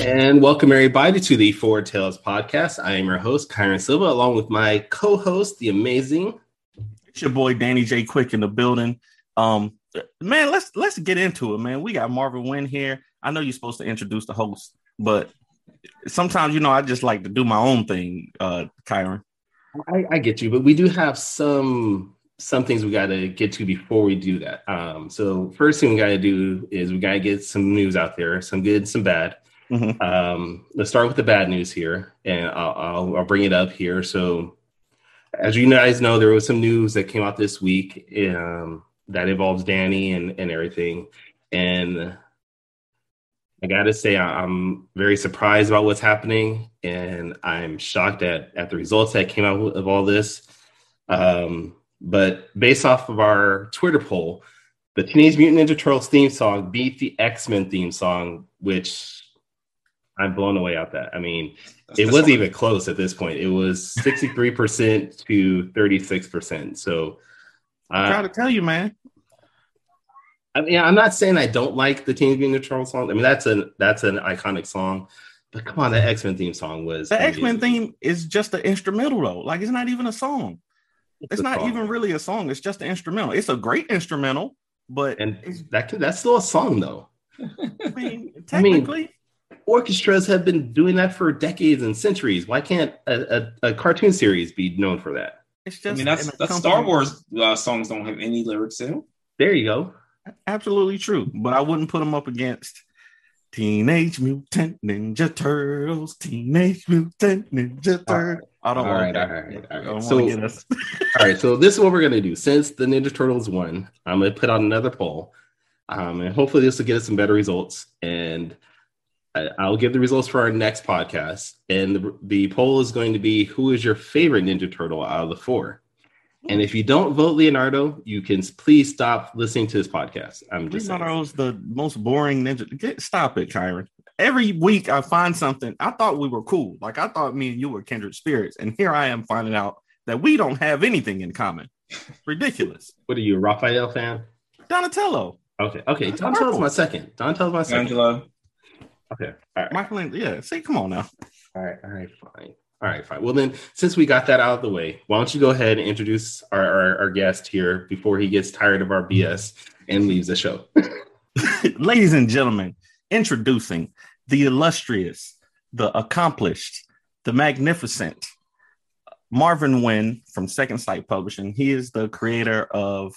And welcome everybody to the Four Tales podcast. I am your host, Kyrun Silva, along with my co-host, the amazing. It's your boy Danny J. Quick in the building. Um, man, let's let's get into it, man. We got Marvin Wynn here. I know you're supposed to introduce the host, but sometimes you know I just like to do my own thing, uh, Kyrun. I, I get you, but we do have some some things we got to get to before we do that. Um, so first thing we got to do is we got to get some news out there, some good, some bad. Mhm. Um, let's start with the bad news here, and I'll, I'll, I'll bring it up here. So, as you guys know, there was some news that came out this week um, that involves Danny and, and everything. And I got to say, I'm very surprised about what's happening, and I'm shocked at, at the results that came out of all this. Um, but based off of our Twitter poll, the Teenage Mutant Ninja Turtles theme song beat the X Men theme song, which I'm blown away at that. I mean, That's- it wasn't even close at this point. It was 63% to 36%. So, I'm trying uh, to tell you, man. I mean, I'm not saying I don't like the Teenage Mutant Ninja Turtles song. I mean, that's an that's an iconic song. But come on, the X Men theme song was The X Men theme is just an instrumental, though. Like it's not even a song. It's a not song. even really a song. It's just an instrumental. It's a great instrumental, but and that could, that's still a song though. I mean, I mean, technically, Orchestras have been doing that for decades and centuries. Why can't a, a, a cartoon series be known for that? it's just, I mean, that's an that's Star. Wars uh, songs don't have any lyrics in them. There you go. Absolutely true, but I wouldn't put them up against Teenage Mutant Ninja Turtles. Teenage Mutant Ninja Turtles. I don't All want right, all right, all I So- want to get us. All right, so this is what we're gonna do. Since the Ninja Turtles won, I'm gonna put out another poll, um, and hopefully this will get us some better results. And I, I'll give the results for our next podcast. And the, the poll is going to be: Who is your favorite Ninja Turtle out of the four? And if you don't vote Leonardo, you can please stop listening to this podcast. I'm just saying. Leonardo's the most boring ninja. Get, stop it, Kyrun. Every week I find something. I thought we were cool. Like I thought me and you were kindred spirits, and here I am finding out that we don't have anything in common. Ridiculous. What are you, a Raphael fan? Donatello, Okay, okay. That's Donatello's purple. my second. Donatello's my second. Angela, Okay, all right. Michael. Yeah, see, come on now. All right, all right, fine. All right, fine. Well, then, since we got that out of the way, why don't you go ahead and introduce our, our, our guest here before he gets tired of our BS and leaves the show? Ladies and gentlemen, introducing the illustrious, the accomplished, the magnificent Marvin Wynn from Second Sight Publishing. He is the creator of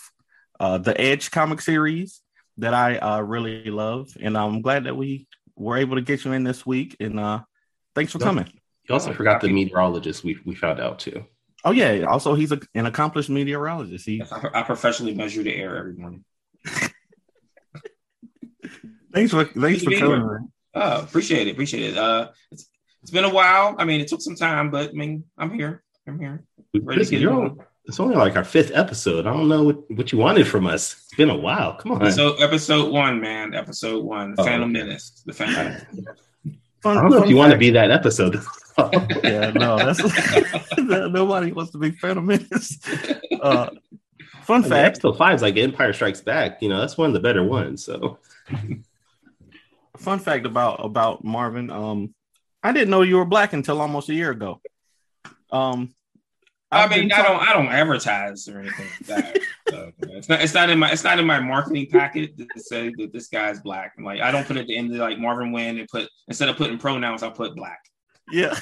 uh, the Edge comic series that I uh, really love, and I'm glad that we were able to get you in this week. And uh, thanks for Yep. coming. You also forgot the meteorologist we, we found out too. Oh yeah, also he's a, an accomplished meteorologist. He I, I professionally measure the air every morning. thanks for thanks for coming. here. man. Oh, appreciate it, appreciate it. Uh, it's it's been a while. I mean, it took some time, but I mean, I'm here. I'm here. Ready to get you're on- it's only like our fifth episode. I don't know what, what you wanted from us. It's been a while. Come on. So episode one, man, episode one, Oh, Phantom okay. Menace, the Phantom. Fun, I don't know if fun you want to be that episode. yeah, no, that's nobody wants to be Phantom Menace. Uh, fun I mean, fact: episode five is like Empire Strikes Back. You know, that's one of the better ones. So fun fact about about Marvin. Um, I didn't know you were black until almost a year ago. Um, I I've mean, been I don't, I don't advertise or anything like that. So, it's not, it's not in my, it's not in my marketing packet to say that this guy's black. And like, I don't put it at the end of like Marvin Wynn and put instead of putting pronouns, I put black. Yeah,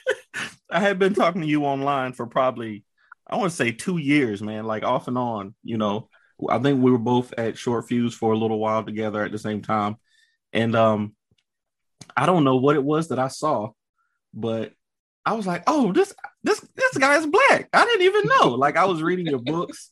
I had been talking to you online for probably I want to say two years, man. Like off and on. You know, I think we were both at Short Fuse for a little while together at the same time, and um, I don't know what it was that I saw, but I was like, oh, this this this guy is black. I didn't even know. Like I was reading your books,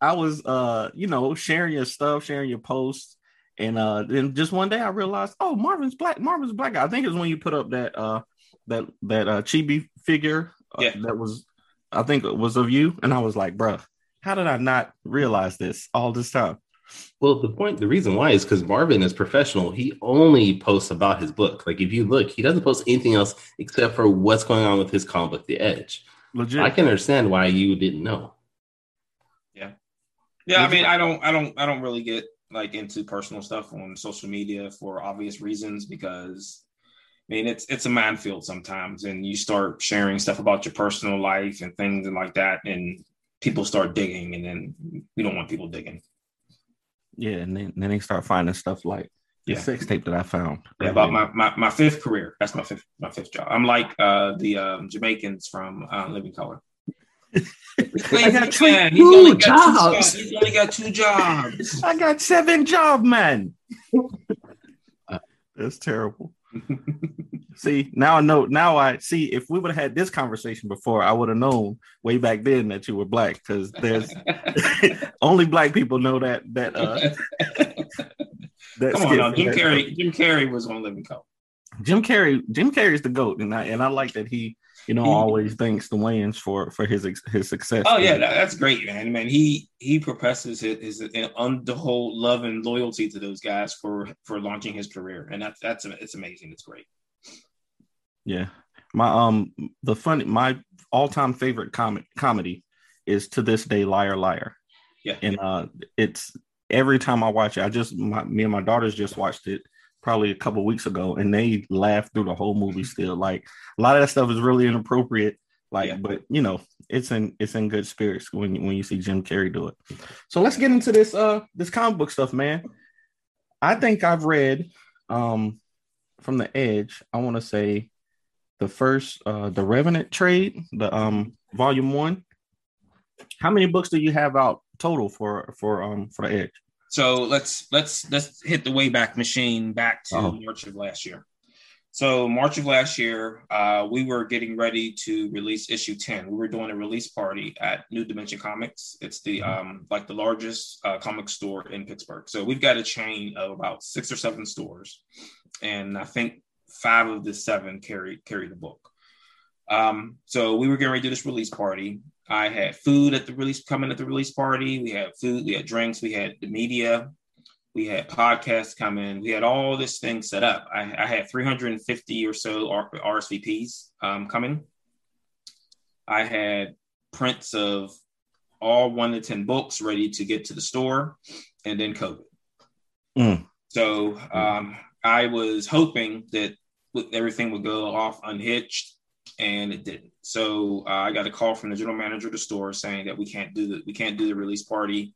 I was uh, you know, sharing your stuff, sharing your posts. And uh then just one day I realized, oh, Marvin's black. Marvin's black. I think it was when you put up that uh that that uh chibi figure uh, Yeah. that was I think it was of you. And I was like, bruh, how did I not realize this all this time? Well, the point, the reason why is because Marvin is professional. He only posts about his book. Like if you look, he doesn't post anything else except for what's going on with his comic book, The Edge. Legit. I can understand why you didn't know. Yeah. Yeah, I mean, I don't, I don't, I don't really get like into personal stuff on social media for obvious reasons because I mean it's it's a minefield sometimes, and you start sharing stuff about your personal life and things and like that, and people start digging, and then we don't want people digging. yeah, and then, then they start finding stuff like the Yeah. sex tape that I found. Yeah, about my, my my fifth career. That's my fifth my fifth job. I'm like uh, the um, Jamaicans from uh, Living Color. I got two- Man, he's only got two jobs. jobs. He's only got two jobs. I got seven job man. That's terrible. See, now I know. Now I see. If we would have had this conversation before, I would have known way back then that you were black because there's only black people know that that uh that Come on, now, Jim Carrey. Jim Carrey was on Living Color. Jim Carrey, Jim Carrey's the goat, and I and I like that he, you know, He- always thanks the Wayans for for his his success. Oh yeah, that, that's great, man. Man, he he professes his, his on the whole love and loyalty to those guys for for launching his career, and that's that's it's amazing. It's great. yeah. My um the funny my all time favorite comic comedy is to this day Liar Liar. Yeah. and uh it's every time I watch it, I just my me and my daughters just watched it probably a couple weeks ago, and they laughed through the whole movie. Still, like a lot of that stuff is really inappropriate. Like, Yeah. but you know, it's in it's in good spirits when you- when you see Jim Carrey do it. So let's get into this uh this comic book stuff, man. I think I've read um from the Edge. I want to say the first uh the Revenant trade, the um volume one. How many books do you have out total for for um for the Edge? So let's let's let's hit the Wayback Machine back to Oh. March of last year. So March of last year, uh, we were getting ready to release issue ten. We were doing a release party at New Dimension Comics. It's the um, like the largest uh, comic store in Pittsburgh. So we've got a chain of about six or seven stores, and I think five of the seven carry carry the book. Um, so we were getting ready to do this release party. I had food at the release coming at the release party. We had food, we had drinks, we had the media, we had podcasts coming. We had all this thing set up. I, I had 350 or so RSVPs um, coming. I had prints of all one to 10 books ready to get to the store, and then COVID. Mm. So um, I was hoping that everything would go off unhitched, and it didn't. So uh, I got a call from the general manager of the store saying that we can't do the we can't do the release party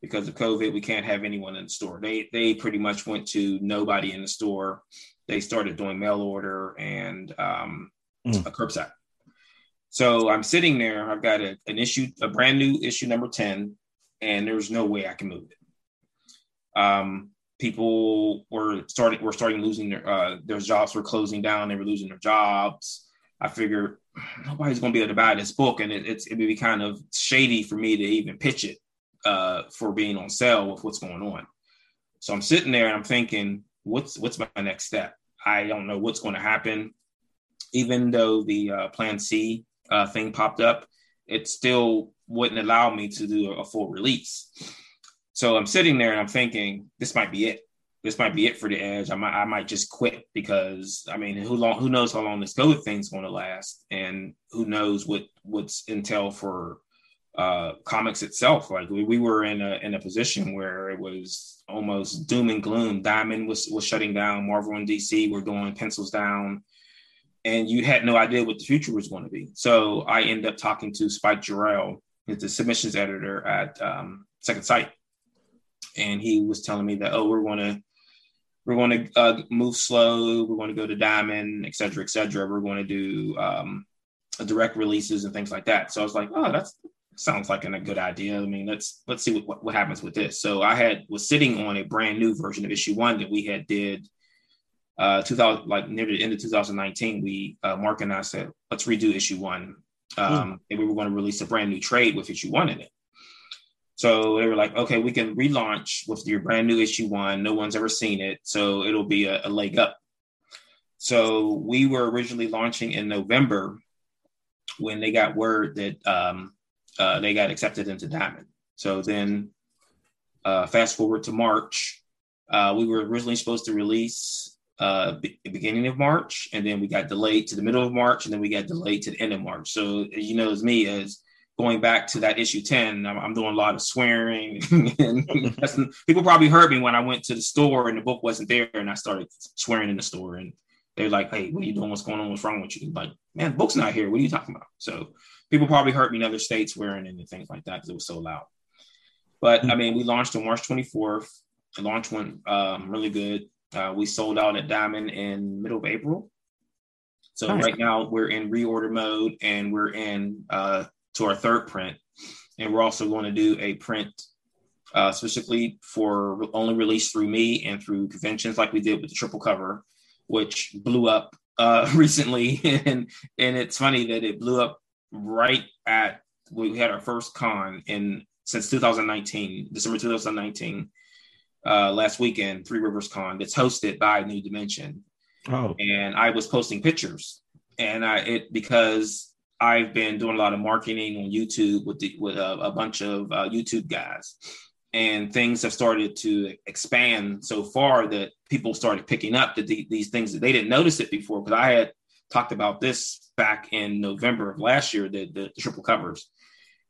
because of COVID. We can't have anyone in the store. They they pretty much went to nobody in the store. They started doing mail order and um, Mm. a curbside. So I'm sitting there. I've got a, an issue, a brand new issue number ten, and there's no way I can move it. Um, people were starting were starting losing their uh, their jobs were closing down. They were losing their jobs. I figured nobody's going to be able to buy this book, and it, it's it would be kind of shady for me to even pitch it uh, for being on sale with what's going on. So I'm sitting there and I'm thinking, what's what's my next step? I don't know what's going to happen. Even though the uh, Plan C uh, thing popped up, it still wouldn't allow me to do a, a full release. So I'm sitting there and I'm thinking, this might be it. This might be it for the edge. I might I might just quit because I mean, who long who knows how long this COVID thing's going to last, and who knows what what's intel for uh, comics itself. Like we, we were in a in a position where it was almost doom and gloom. Diamond was was shutting down. Marvel and DC were going pencils down, and you had no idea what the future was going to be. So I ended up talking to Spike Jarrell, who's the submissions editor at um, Second Sight, and he was telling me that oh we're going to we're going to uh, move slow. We're going to go to Diamond, et cetera, et cetera. We're going to do um, direct releases and things like that. So I was like, oh, that sounds like a good idea. I mean, let's let's see what, what, what happens with this. So I had was sitting on a brand new version of issue one that we had did uh 2000 like near the end of 2019 we uh mark and i said let's redo issue one um and we were going to release a brand new trade with issue one in it so they were like okay we can relaunch with your brand new issue one. No one's ever seen it. So it'll be a, a leg up. So we were originally launching in november when they got word that um uh, they got accepted into diamond. So then uh, fast forward to March, uh, we were originally supposed to release uh, be- beginning of March, and then we got delayed to the middle of March, and then we got delayed to the end of March. So you know, as me as going back to that issue 10 i'm, I'm doing a lot of swearing and people probably heard me when i went to the store and the book wasn't there and i started swearing in the store and they're like hey what are you doing? What's going on? What's wrong with you? Like man the book's not here. What are you talking about? So people probably heard me in other states swearing and things like that because it was so loud. But i mean we launched on march 24th the launch went um, really good. Uh, we sold out at diamond in middle of april. So nice. right now we're in reorder mode and we're in uh, to our third print. And we're also going to do a print uh, specifically for only released through me and through conventions like we did with the triple cover, which blew up uh, recently. and and it's funny that it blew up right at we had our first con in since 2019, December 2019, uh, last weekend, Three Rivers Con. That's hosted by New Dimension. Oh, and I was posting pictures, and I it because I've been doing a lot of marketing on YouTube with the, with a, a bunch of uh, YouTube guys, and things have started to expand so far that people started picking up that the, these things that they didn't notice it before because I had talked about this back in November of last year, the, the, the triple covers.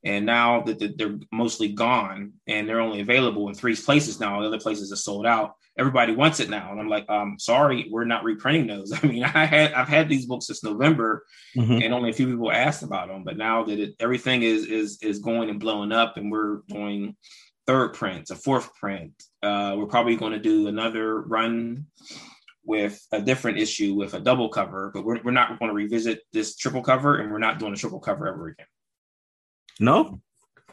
And now that they're mostly gone and they're only available in three places now, the other places are sold out everybody wants it now. And I'm like, um, sorry, we're not reprinting those. I mean, I had I've had these books since November, mm-hmm. and only a few people asked about them. But now that it, everything is is is going and blowing up, and we're doing third prints, a fourth print. Uh, we're probably going to do another run with a different issue with a double cover, but we're, we're not going to revisit this triple cover, and we're not doing a triple cover ever again. No,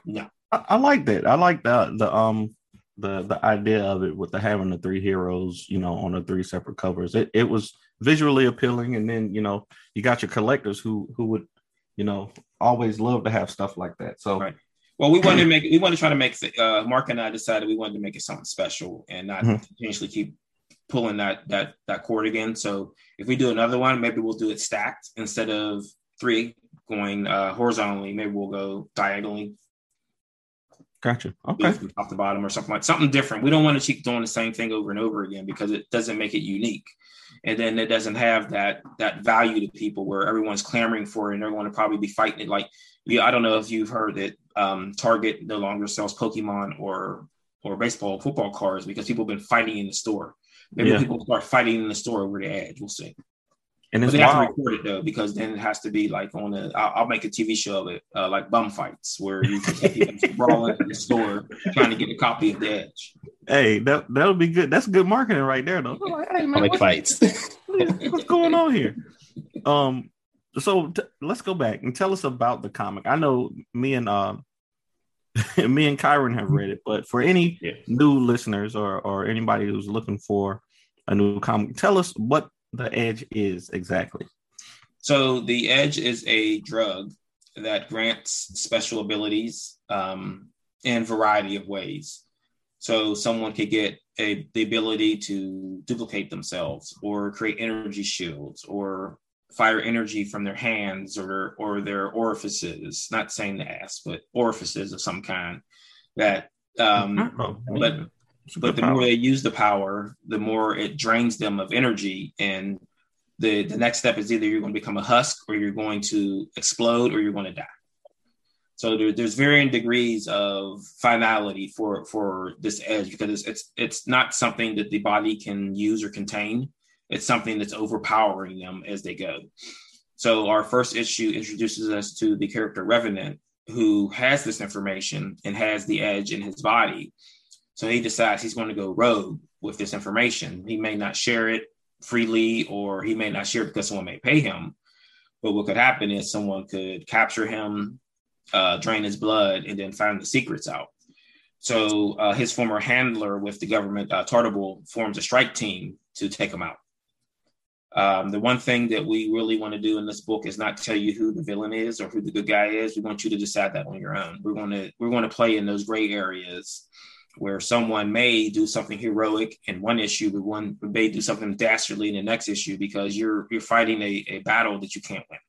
no. I, I like that. I like the the um the the idea of it with the having the three heroes, you know, on the three separate covers. It it was visually appealing, and then you know you got your collectors who who would you know always love to have stuff like that. So. Right. Well, we wanted to make we want to try to make uh, Mark and I decided we wanted to make it something special and not mm-hmm. continuously keep pulling that that that cord again. So if we do another one, maybe we'll do it stacked instead of three going uh, horizontally. Maybe we'll go diagonally Gotcha. Okay. From top to bottom or something like something different. We don't want to keep doing the same thing over and over again because it doesn't make it unique. And then it doesn't have that that value to people where everyone's clamoring for it and they're going to probably be fighting it. Like yeah, I don't know if you've heard that um, Target no longer sells Pokemon or or baseball, football cards because people have been fighting in the store. Maybe yeah. people start fighting in the store over the edge. We'll see. And it's but they wild. have to record it though, because then it has to be like on a. I'll, I'll make a TV show of it, uh, like bum fights, where you can see people brawling in the store trying to get a copy of the Edge. Hey, that that'll be good. That's good marketing right there, though. Like, hey, man, like fights. what's going on here? Um, so t- let's go back and tell us about the comic. I know me and uh, me and Kyrun have read it, but for any yeah. new listeners or or anybody who's looking for a new comic, tell us what the edge is exactly? So the edge is a drug that grants special abilities um, in variety of ways. So someone could get a, the ability to duplicate themselves or create energy shields or fire energy from their hands or or their orifices, not saying the ass, but orifices of some kind that um, oh, but the more they use the power, the more it drains them of energy. And the, the next step is either you're going to become a husk or you're going to explode or you're going to die. So there, there's varying degrees of finality for for this edge because it's, it's it's not something that the body can use or contain. It's something that's overpowering them as they go. So our first issue introduces us to the character Revenant, who has this information and has the edge in his body. So he decides he's going to go rogue with this information. He may not share it freely, or he may not share it because someone may pay him. But what could happen is someone could capture him, uh, drain his blood, and then find the secrets out. So uh, his former handler with the government, uh, Tartable, forms a strike team to take him out. Um, the one thing that we really want to do in this book is not tell you who the villain is or who the good guy is. We want you to decide that on your own. We're going to we're going to play in those gray areas where someone may do something heroic in one issue, but one may do something dastardly in the next issue because you're you're fighting a, a battle that you can't win.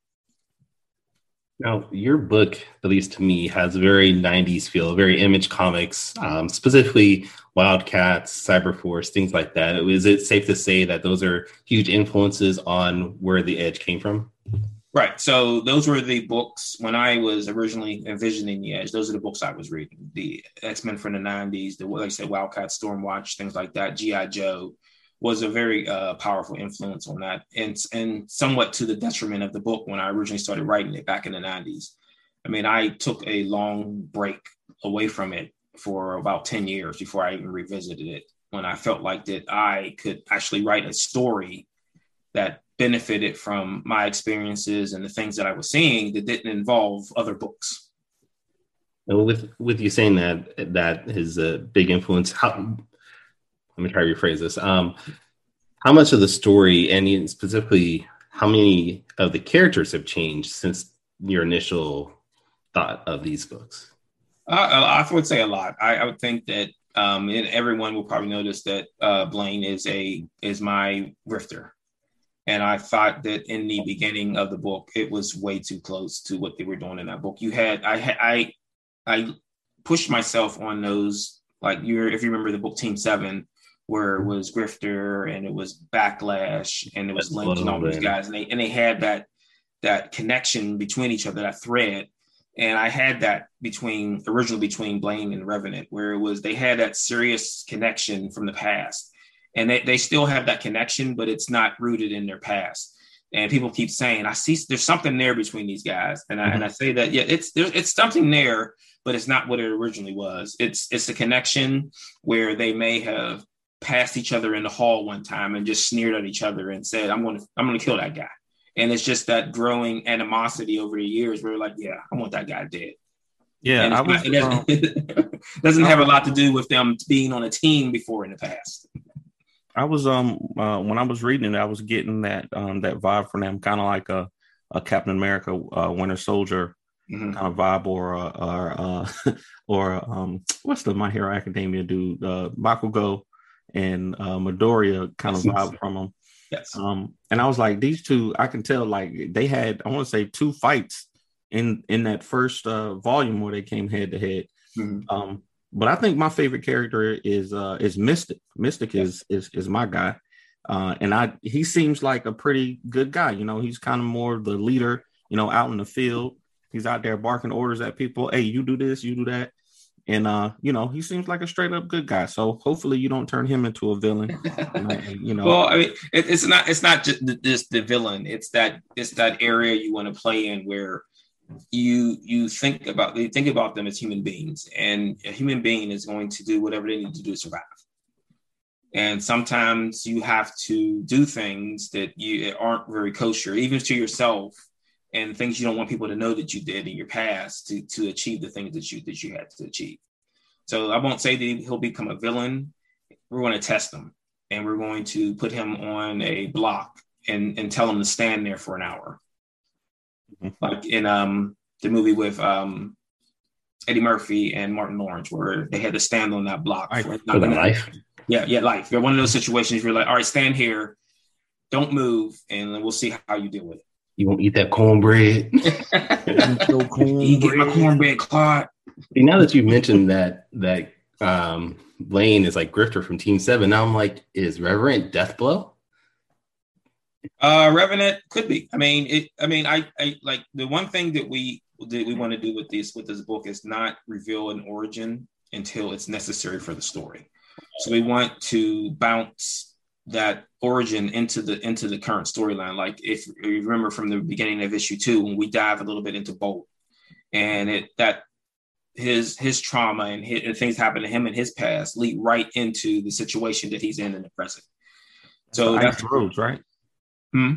Now, your book, at least to me, has a very 90s feel, very image comics, um, specifically Wildcats, Cyberforce, things like that. Is it safe to say that those are huge influences on where the Edge came from? Right. So those were the books when I was originally envisioning the Edge. Those are the books I was reading: the X Men from the '90s, the like I said, Wildcat, Stormwatch, things like that. GI Joe was a very uh, powerful influence on that, and and somewhat to the detriment of the book when I originally started writing it back in the '90s. I mean, I took a long break away from it for about 10 years before I even revisited it when I felt like that I could actually write a story that benefited from my experiences and the things that I was seeing that didn't involve other books. And with with you saying that that is a big influence, how let me try to rephrase this. Um, how much of the story and specifically how many of the characters have changed since your initial thought of these books? Uh, I would say a lot. I, I would think that um, and everyone will probably notice that uh, Blaine is a is my grifter, and I thought that in the beginning of the book it was way too close to what they were doing in that book. You had I I I pushed myself on those like you if you remember the book Team Seven where it was grifter and it was backlash and it was Lynch and all those guys. And they and they had that that connection between each other that thread. And I had that between originally between Blaine and Revenant, where it was they had that serious connection from the past, and they, they still have that connection, but it's not rooted in their past. And people keep saying, "I see there's something there between these guys," and I mm-hmm. and I say that yeah, it's there, it's something there, but it's not what it originally was. It's it's a connection where they may have passed each other in the hall one time and just sneered at each other and said, "I'm going to I'm going to kill that guy." And it's just that growing animosity over the years where like, yeah, I want that guy dead. Yeah, I was, it doesn't, um, doesn't have a lot to do with them being on a team before in the past. I was um uh, when I was reading it, I was getting that um that vibe from them, kind of like a, a Captain America, uh, Winter Soldier mm-hmm. kind of vibe, or uh, or uh, or um what's the My Hero Academia dude, uh, Bakugo and uh, Midoriya kind of vibe from them. Yes. Um, and I was like, these two, I can tell like they had, I want to say two fights in in that first uh volume where they came head to head. Mm-hmm. Um, but I think my favorite character is uh is Mystic. Mystic is is is my guy. Uh, and I he seems like a pretty good guy. You know, he's kind of more the leader, you know, out in the field. He's out there barking orders at people. Hey, you do this, you do that and uh you know he seems like a straight up good guy so hopefully you don't turn him into a villain you know well i mean it, it's not it's not just the, just the villain it's that it's that area you want to play in where you you think about you think about them as human beings and a human being is going to do whatever they need to do to survive and sometimes you have to do things that you aren't very kosher even to yourself and things you don't want people to know that you did in your past to to achieve the things that you that you had to achieve. So I won't say that he'll become a villain. We're going to test him, and we're going to put him on a block and and tell him to stand there for an hour. Like in um the movie with um Eddie Murphy and Martin Lawrence, where they had to stand on that block for, for life. Yeah, yeah, life. You're one of those situations. Where you're like, all right, stand here, don't move, and we'll see how you deal with it. You won't eat that cornbread. cornbread. You get my cornbread caught. See, now that you mentioned that that um Blaine is like Grifter from Team Seven, now I'm like, is Revenant Deathblow? Uh Revenant could be. I mean, it I mean, I, I like the one thing that we that we want to do with this with this book is not reveal an origin until it's necessary for the story. So we want to bounce that origin into the into the current storyline. Like if you remember from the beginning of issue two, when we dive a little bit into Bolt, and it that his his trauma and, his, and things happen to him in his past lead right into the situation that he's in in the present. So that's, that's roads, right? Hmm.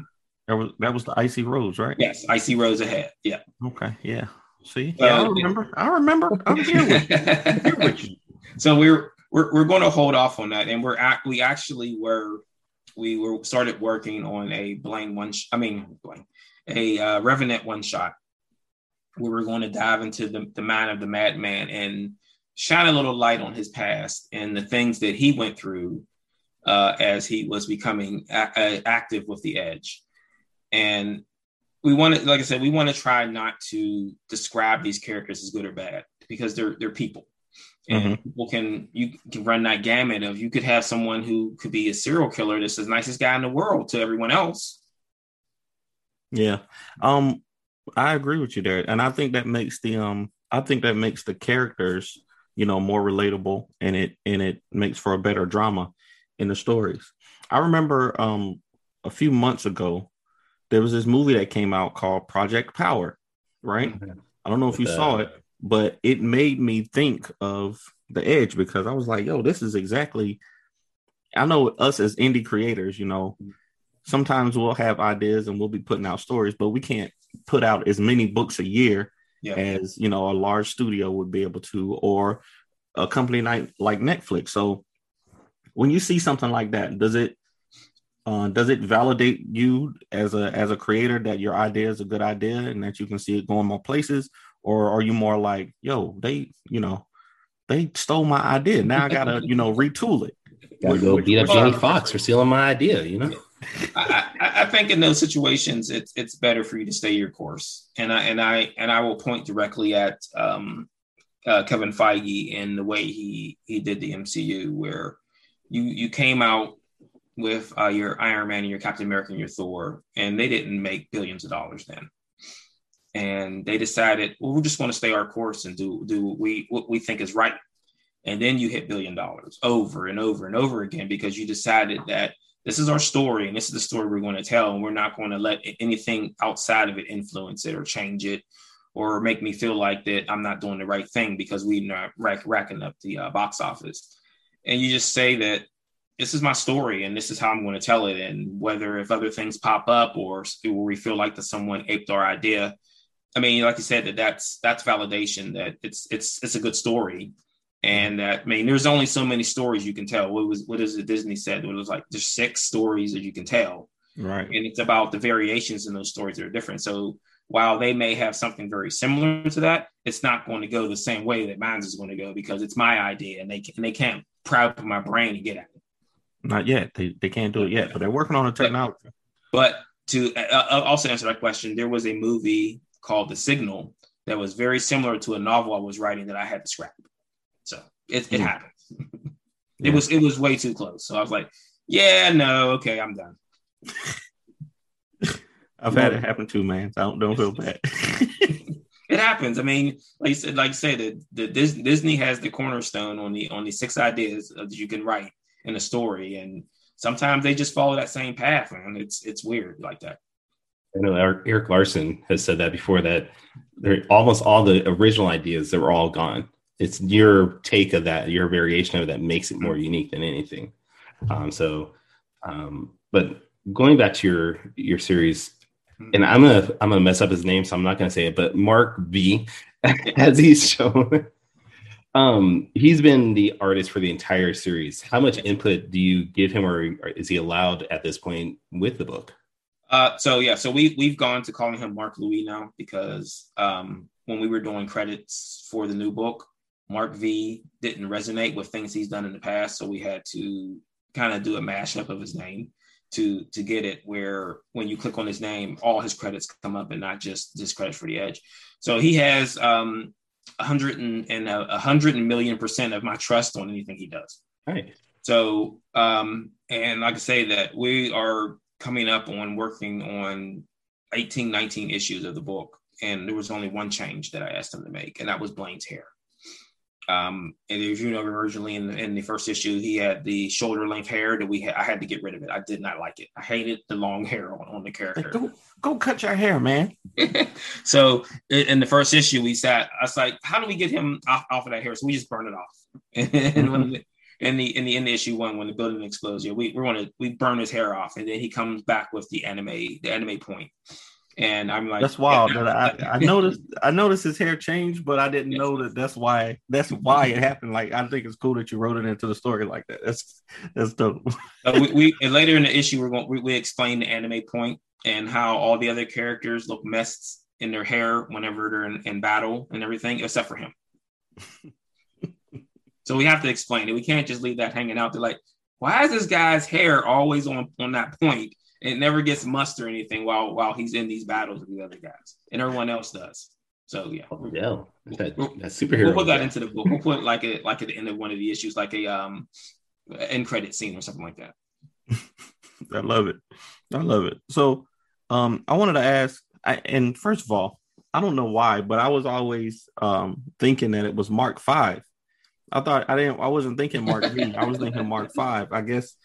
That was that was the icy roads, right? Yes, icy roads ahead. Yeah. Okay. Yeah. See, yeah, I remember. I remember. I'm here with you. I'm here with you. So we're we're, we're going to hold off on that, and we're at, we actually were we were started working on a Blaine one. Sh- I mean, Blaine, a uh, Revenant one shot. We were going to dive into the, the mind of the madman and shine a little light on his past and the things that he went through uh, as he was becoming a- active with the Edge. And we want to, like I said, we want to try not to describe these characters as good or bad because they're they're people, and Mhm. people can you can run that gamut of you could have someone who could be a serial killer that's the nicest guy in the world to everyone else. Yeah. Um I agree with you there. And I think that makes the um I think that makes the characters, you know, more relatable and it and it makes for a better drama in the stories. I remember um a few months ago there was this movie that came out called Project Power, right? I don't know if you With, saw uh, it, but it made me think of the edge because I was like, yo, this is exactly I know us as indie creators, you know, sometimes we'll have ideas and we'll be putting out stories, but we can't put out as many books a year Yeah. as you know a large studio would be able to, or a company like like Netflix. So when you see something like that, does it uh, does it validate you as a as a creator that your idea is a good idea and that you can see it going more places, or are you more like, yo, they you know they stole my idea, now I gotta you know retool it. Gotta Which- go beat up which- Jamie Foxx for stealing my idea, you know? I, I, I think in those situations, it's it's better for you to stay your course, and I and I and I will point directly at um, uh, Kevin Feige and the way he he did the MCU, where you you came out with uh, your Iron Man and your Captain America and your Thor, and they didn't make billions of dollars then, and they decided, well, we're just going to stay our course and do do what we what we think is right, and then you hit billion dollars over and over and over again because you decided that this is our story and this is the story we're going to tell and we're not going to let anything outside of it influence it or change it or make me feel like that i'm not doing the right thing because we're not rack, racking up the uh, box office and you just say that this is my story and this is how i'm going to tell it and whether if other things pop up or where we feel like that someone aped our idea i mean like you said that that's that's validation that it's it's it's a good story and that I mean, there's only so many stories you can tell. What was what is it Disney said? It was like there's six stories that you can tell, Right. and it's about the variations in those stories that are different. So while they may have something very similar to that, it's not going to go the same way that mine is going to go because it's my idea, and they and they can't pry open my brain to get at it. Not yet. They they can't do it yet, but they're working on the technology. But to uh, uh, also answer that question, there was a movie called The Signal that was very similar to a novel I was writing that I had to scrap. So it, it Hmm. happened. Yeah. It was it was way too close. So I was like, yeah, no, okay, I'm done. I've had it happen too, man. So I don't don't feel bad. It happens. I mean, like you said, like you said, the, the Disney has the cornerstone on the on the six ideas that you can write in a story, and sometimes they just follow that same path, and it's it's weird like that. I know Erik Larsen has said that before that almost all the original ideas that were all gone. It's your take of that, your variation of that makes it more unique than anything. Um, so, um, but going back to your your series, and I'm gonna I'm gonna mess up his name, so I'm not gonna say it. But Mark V, as he's shown, um, he's been the artist for the entire series. How much input do you give him, or, is he allowed at this point with the book? Uh, so yeah, so we we've gone to calling him Mark Louis now because um, when we were doing credits for the new book, Mark V didn't resonate with things he's done in the past, so we had to kind of do a mashup of his name to to get it where when you click on his name, all his credits come up and not just just credits for the Edge. So he has um, a hundred and and a a hundred million percent of my trust on anything he does. Right. So, um, and like I say, that we are coming up on working on 18, 19 issues of the book. And there was only one change that I asked him to make, and that was Blaine's hair. Um, and if you know, originally in the, in the first issue, he had the shoulder length hair that we had, I had to get rid of it. I did not like it. I hated the long hair on, on the character. go go cut your hair, man. so in the first issue, we sat. I was like, "How do we get him off, off of that hair?" So we just burn it off. and the, in the in the in the issue one, when the building explodes, yeah, we we want to we burn his hair off, and then he comes back with the anime the anime point, and I'm like, That's wild. That I, I noticed I noticed his hair changed, but I didn't know that that's why that's why it happened. Like I think it's cool that you wrote it into the story like that. That's that's dope. Uh, we, we and later in the issue we're going we, we explain the anime point and how all the other characters look messed in their hair whenever they're in, in battle and everything except for him so we have to explain it we can't just leave that hanging out they're like why is this guy's hair always on on that point it never gets must or anything while while he's in these battles with the other guys, and everyone else does. So yeah, Oh, yeah, that, We'll- that superhero. we'll put that into the book. We'll put like a like at the end of one of the issues, like a um end credit scene or something like that. I love it. I love it. So, um, I wanted to ask, I, and first of all, I don't know why, but I was always um thinking that it was Mark Five. I thought I didn't. I wasn't thinking Mark V. I was thinking Mark Five. I guess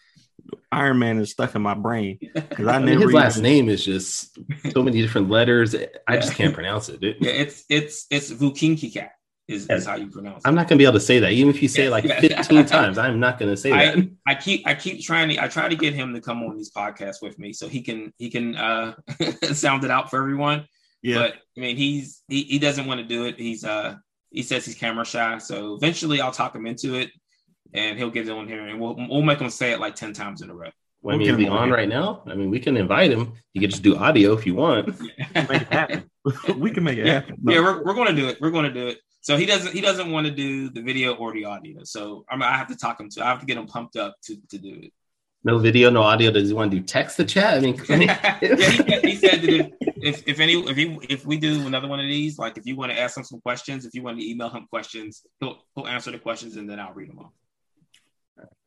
Iron Man is stuck in my brain because I I mean, never. his last even- name is just so many different letters. I just can't pronounce it. It- Yeah, it's it's it's Vukinkikat is, is how you pronounce it. I'm not gonna be able to say that, even if you say it like 15 times. I'm not gonna say that. I, I keep I keep trying to I try to get him to come on these podcasts with me so he can he can uh sound it out for everyone. Yeah, But I mean he's he, he doesn't want to do it. He's uh he says he's camera shy. So eventually I'll talk him into it and he'll get it on here and we'll we'll make him say it like 10 times in a row. Well, I We'll mean, get is he on on here. right now? I mean, we can invite him. You can just do audio if you want. make it happen. we can make it Yeah, happen. No. yeah, we're, we're going to do it. We're going to do it. So he doesn't he doesn't want to do the video or the audio. So I'm, I have to talk him to. I have to get him pumped up to, to do it. No video, no audio. Does he want to do text to chat? I mean, yeah, he, said- he said that if, if if any if he if we do another one of these, like if you want to ask him some questions, if you want to email him questions, he'll he'll answer the questions and then I'll read them all.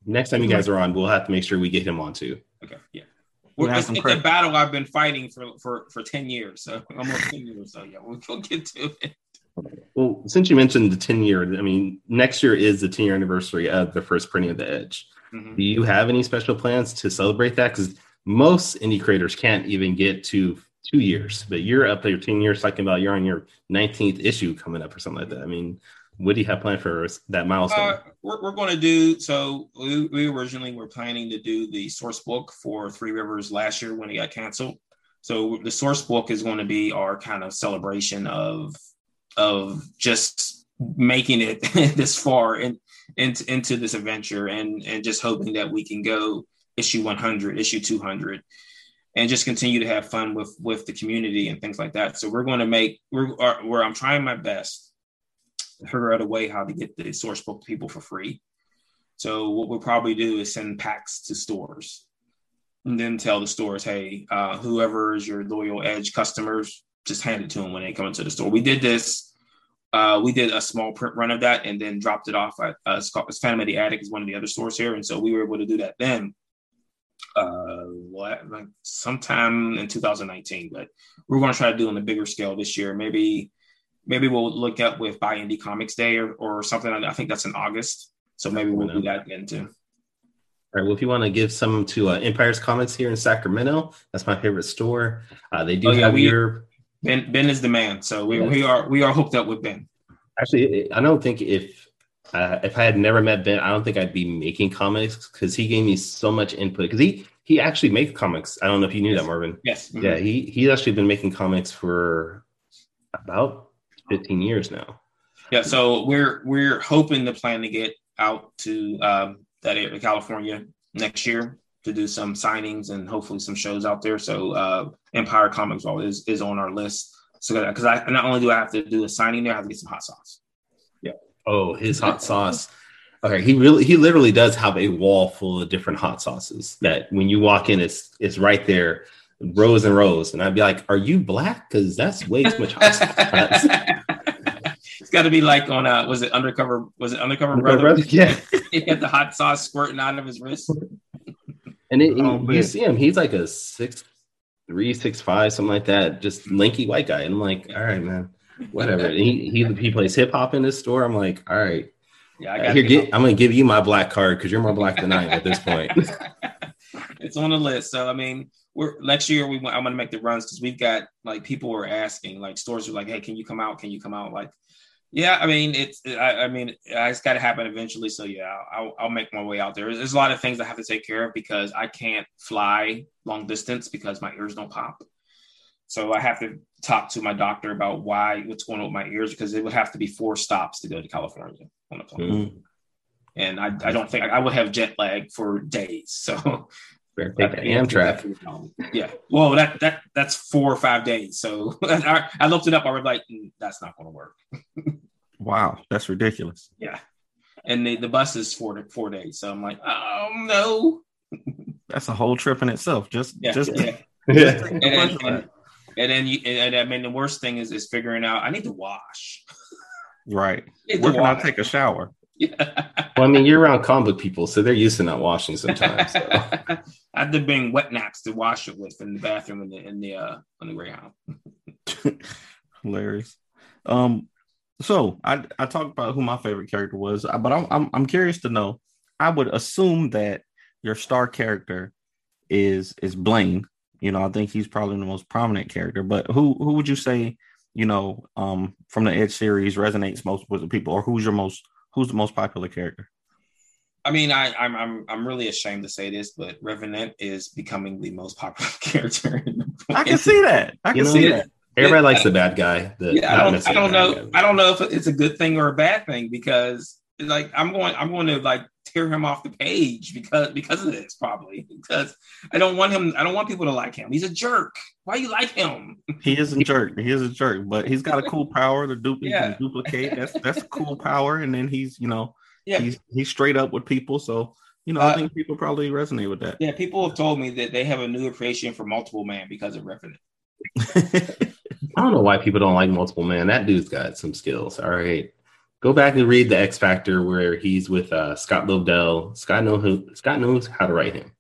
Next time you guys are on, we'll have to make sure we get him on too. Okay, yeah. We'll We're, have it's, some it's a battle I've been fighting for for for ten years, so almost ten years. So yeah, we'll, we'll get to it. Well, since you mentioned the 10 year, I mean, next year is the 10 year anniversary of the first printing of the Edge. Mhm. Do you have any special plans to celebrate that? Because most indie creators can't even get to two years, but you're up there 10 years talking about you're on your 19th issue coming up or something like that. I mean, what do you have planned for that milestone? Uh, we're, we're going to do so. We, we originally were planning to do the source book for Three Rivers last year when it got canceled. So the source book is going to be our kind of celebration of of just making it this far in, into into this adventure and and just hoping that we can go issue 100, issue 200, and just continue to have fun with with the community and things like that. So we're going to make we're are, where I'm trying my best figure out a way how to get the source book to people for free. So what we'll probably do is send packs to stores and then tell the stores, hey, uh, whoever is your loyal Edge customers, just hand it to them when they come into the store. We did this. Uh, we did a small print run of that and then dropped it off at uh, it's called it's Phantom of the Attic is one of the other stores here, and so we were able to do that then. Uh, what like sometime in 2019, but we're going to try to do on a bigger scale this year. Maybe, maybe we'll look up with Buy Indie Comics Day or, or something. I think that's in August, so maybe we'll do that then too. All right. Well, if you want to give some to uh, Empire's Comics here in Sacramento, that's my favorite store. Uh, they do Oh, yeah, have we- your. Ben Ben is the man, so we, we are we are hooked up with Ben. Actually, I don't think if uh, if I had never met Ben, I don't think I'd be making comics because he gave me so much input. Because he he actually makes comics. I don't know if you knew that, Marvin. Yes, Mhm. Yeah, he he's actually been making comics for about 15 years now. yeah. So we're we're hoping to plan to get out to um, that area, California, next year to do some signings and hopefully some shows out there. So uh, Empire Comics Vault is is on our list. So because I not only do I have to do a signing there, I have to get some hot sauce. Yeah. Oh, his hot sauce. Okay, he really he literally does have a wall full of different hot sauces that when you walk in, it's it's right there, rows and rows. And I'd be like, "Are you black? Because that's way too much hot sauce." it's got to be like on uh was it undercover was it undercover brother? yeah. he had the hot sauce squirting out of his wrist. And it, Oh, you man. see him, he's like a six three, six five, something like that, just lanky white guy. And I'm like, all right, man, whatever. And he he he plays hip hop in this store. I'm like, all right, Yeah, I uh, got here, get, I'm gonna give you my black card because you're more black than I am at this point. it's on the list. So I mean, we're next year we want, I'm gonna make the runs because we've got like people were asking, like stores are like, hey, can you come out? Can you come out? Like, yeah, I mean, it's I, I mean, it's got to happen eventually. So yeah, I'll, I'll make my way out there. There's a lot of things I have to take care of because I can't fly long distance because my ears don't pop. So I have to talk to my doctor about why what's going on with my ears because it would have to be four stops to go to California on a plane. Mm. And I, I don't think I would have jet lag for days. So Better take an Amtrak. Yeah. Well, that that that's four or five days. So I, I looked it up. I was like, "Mm, that's not going to work. Wow, that's ridiculous. Yeah. And the, the bus is four to four days. So I'm like, oh no. that's a whole trip in itself. Just Yeah, just yeah. yeah. And then, and, and then you, and, I mean, the worst thing is is figuring out I need to wash. right. I need to Where can I take a shower? Yeah. Well, I mean, you're around comic book people, so they're used to not washing sometimes. So. I had to bring wet naps to wash it with in the bathroom in the in the uh on the Greyhound. Hilarious. Um, so I I talked about who my favorite character was, uh, but I'm I'm, I'm curious to know. I would assume that your star character is is Blaine. You know, I think he's probably the most prominent character. But who who would you say, you know, um, from the Edge series resonates most with the people, or who's your most who's the most popular character? I mean, I, I'm I'm I'm really ashamed to say this, but Revenant is becoming the most popular character. I can see that. I can You know, see yeah. that. Everybody likes the bad guy. The, Yeah, I don't I don't know guy. I don't know if it's a good thing or a bad thing because like I'm going I'm going to like tear him off the page because because of this probably because I don't want him I don't want people to like him. He's a jerk. Why you like him? He is a jerk. He is a jerk, but he's got a cool power to du- Yeah. can duplicate. That's that's a cool power. And then he's you know Yeah. he's he's straight up with people. So you know Uh, I think people probably resonate with that. Yeah, people have told me that they have a new appreciation for multiple man because of Revenant. I don't know why people don't like multiple man. That dude's got some skills. All right. Go back and read the X Factor where he's with uh, Scott Lobdell. Scott know who Scott knows how to write him.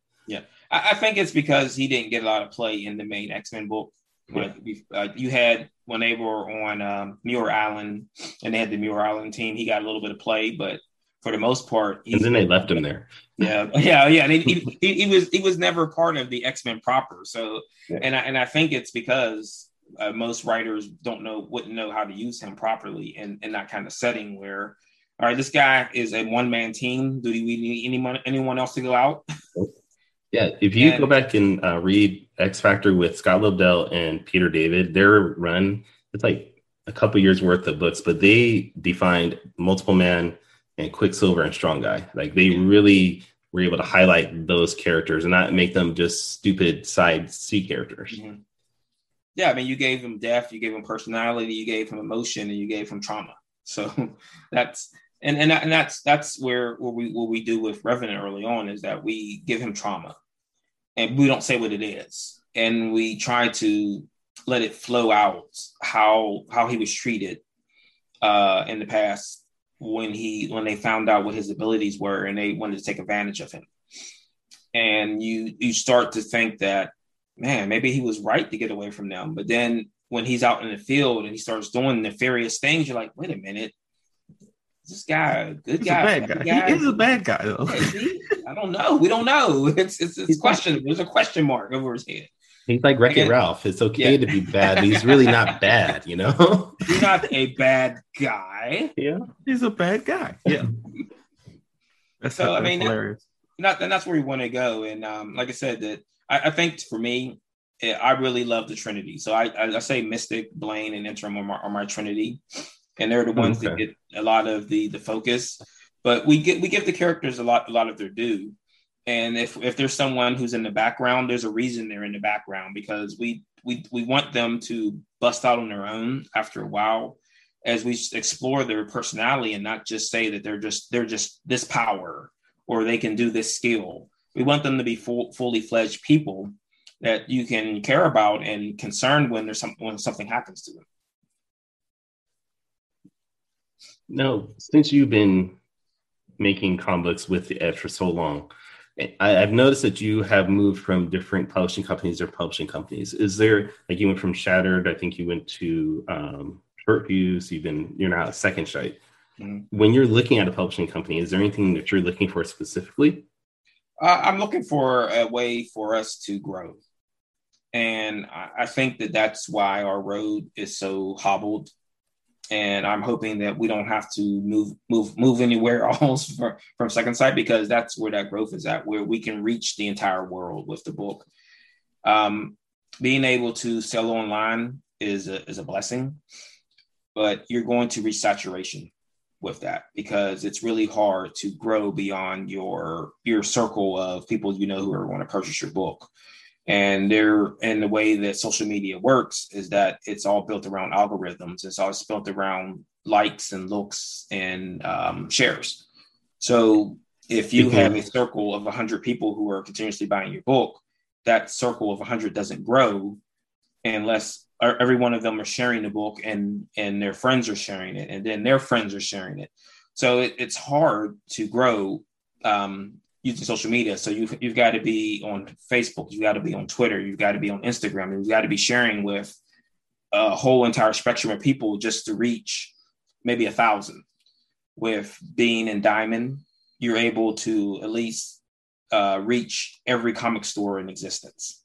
I, I think it's because he didn't get a lot of play in the main X Men book. Like uh, you had when they were on um, Muir Island and they had the Muir Island team, he got a little bit of play, but for the most part, And then they left him there. yeah, yeah, yeah. And he, he, he, he was he was never part of the X Men proper. So, Yeah. and I, and I think it's because uh, most writers don't know wouldn't know how to use him properly in in that kind of setting where. All right, this guy is a one man team. Do we need anyone anyone else to go out? Yeah, if you And- go back and uh, read X Factor with Scott Lobdell and Peter David, their run it's like a couple years worth of books, but they defined multiple man and Quicksilver and Strong Guy. Like they really were able to highlight those characters and not make them just stupid side C characters. Mhm. Yeah, I mean, you gave him depth, you gave him personality, you gave him emotion, and you gave him trauma. So that's and and, that, and that's that's where what we what we do with Revenant early on is that we give him trauma, and we don't say what it is, and we try to let it flow out how how he was treated uh, in the past when he when they found out what his abilities were and they wanted to take advantage of him, and you you start to think that man, maybe he was right to get away from them. But then when he's out in the field and he starts doing nefarious things, you're like, wait a minute, is this guy a good He's guy? a bad guy. He is a bad guy though. Is he? I don't know. We don't know. It's it's, it's question. There's a question mark over his head. He's like Wreck It Ralph. It's okay Yeah. to be bad, he's really not bad, you know? He's not a bad guy. yeah. He's a bad guy. Yeah. That's, So, I mean, hilarious. Not and that's where we want to go. And um, like I said, that I, I think for me, eh, I really love the Trinity. So I, I, say Mystic, Blaine, and Interim are my, are my Trinity, and they're the ones that get a lot of the the focus. But we get we give the characters a lot a lot of their due. And if if there's someone who's in the background, there's a reason they're in the background because we we we want them to bust out on their own after a while as we explore their personality and not just say that they're just they're just this power or they can do this skill. We want them to be full, fully fledged people that you can care about and concerned when there's some when something happens to them. Now, since you've been making comics with the Edge for so long, I, I've noticed that you have moved from different publishing companies or publishing companies. Is there like you went from Shattered? I think you went to um, Short Fuse. You've been you're now at Second Sight. Mhm. When you're looking at a publishing company, is there anything that you're looking for specifically? Uh, I'm looking for a way for us to grow, and I, I think that that's why our road is so hobbled. And I'm hoping that we don't have to move move move anywhere else from, from Second Sight because that's where that growth is at, where we can reach the entire world with the book. Um, being able to sell online is a, is a blessing, but you're going to reach saturation with that because it's really hard to grow beyond your your circle of people you know who are going to purchase your book. And they're and the way that social media works is that it's all built around algorithms. It's all built around likes and looks and um, shares. So if you Mhm. have a circle of 100 people who are continuously buying your book, that circle of 100 doesn't grow unless every one of them are sharing the book and and their friends are sharing it and then their friends are sharing it. So it, it's hard to grow um, using social media. So you've you've got to be on Facebook, you've got to be on Twitter, you've got to be on Instagram, and you've got to be sharing with a whole entire spectrum of people just to reach maybe a thousand. With being in Diamond, you're able to at least uh, reach every comic store in existence.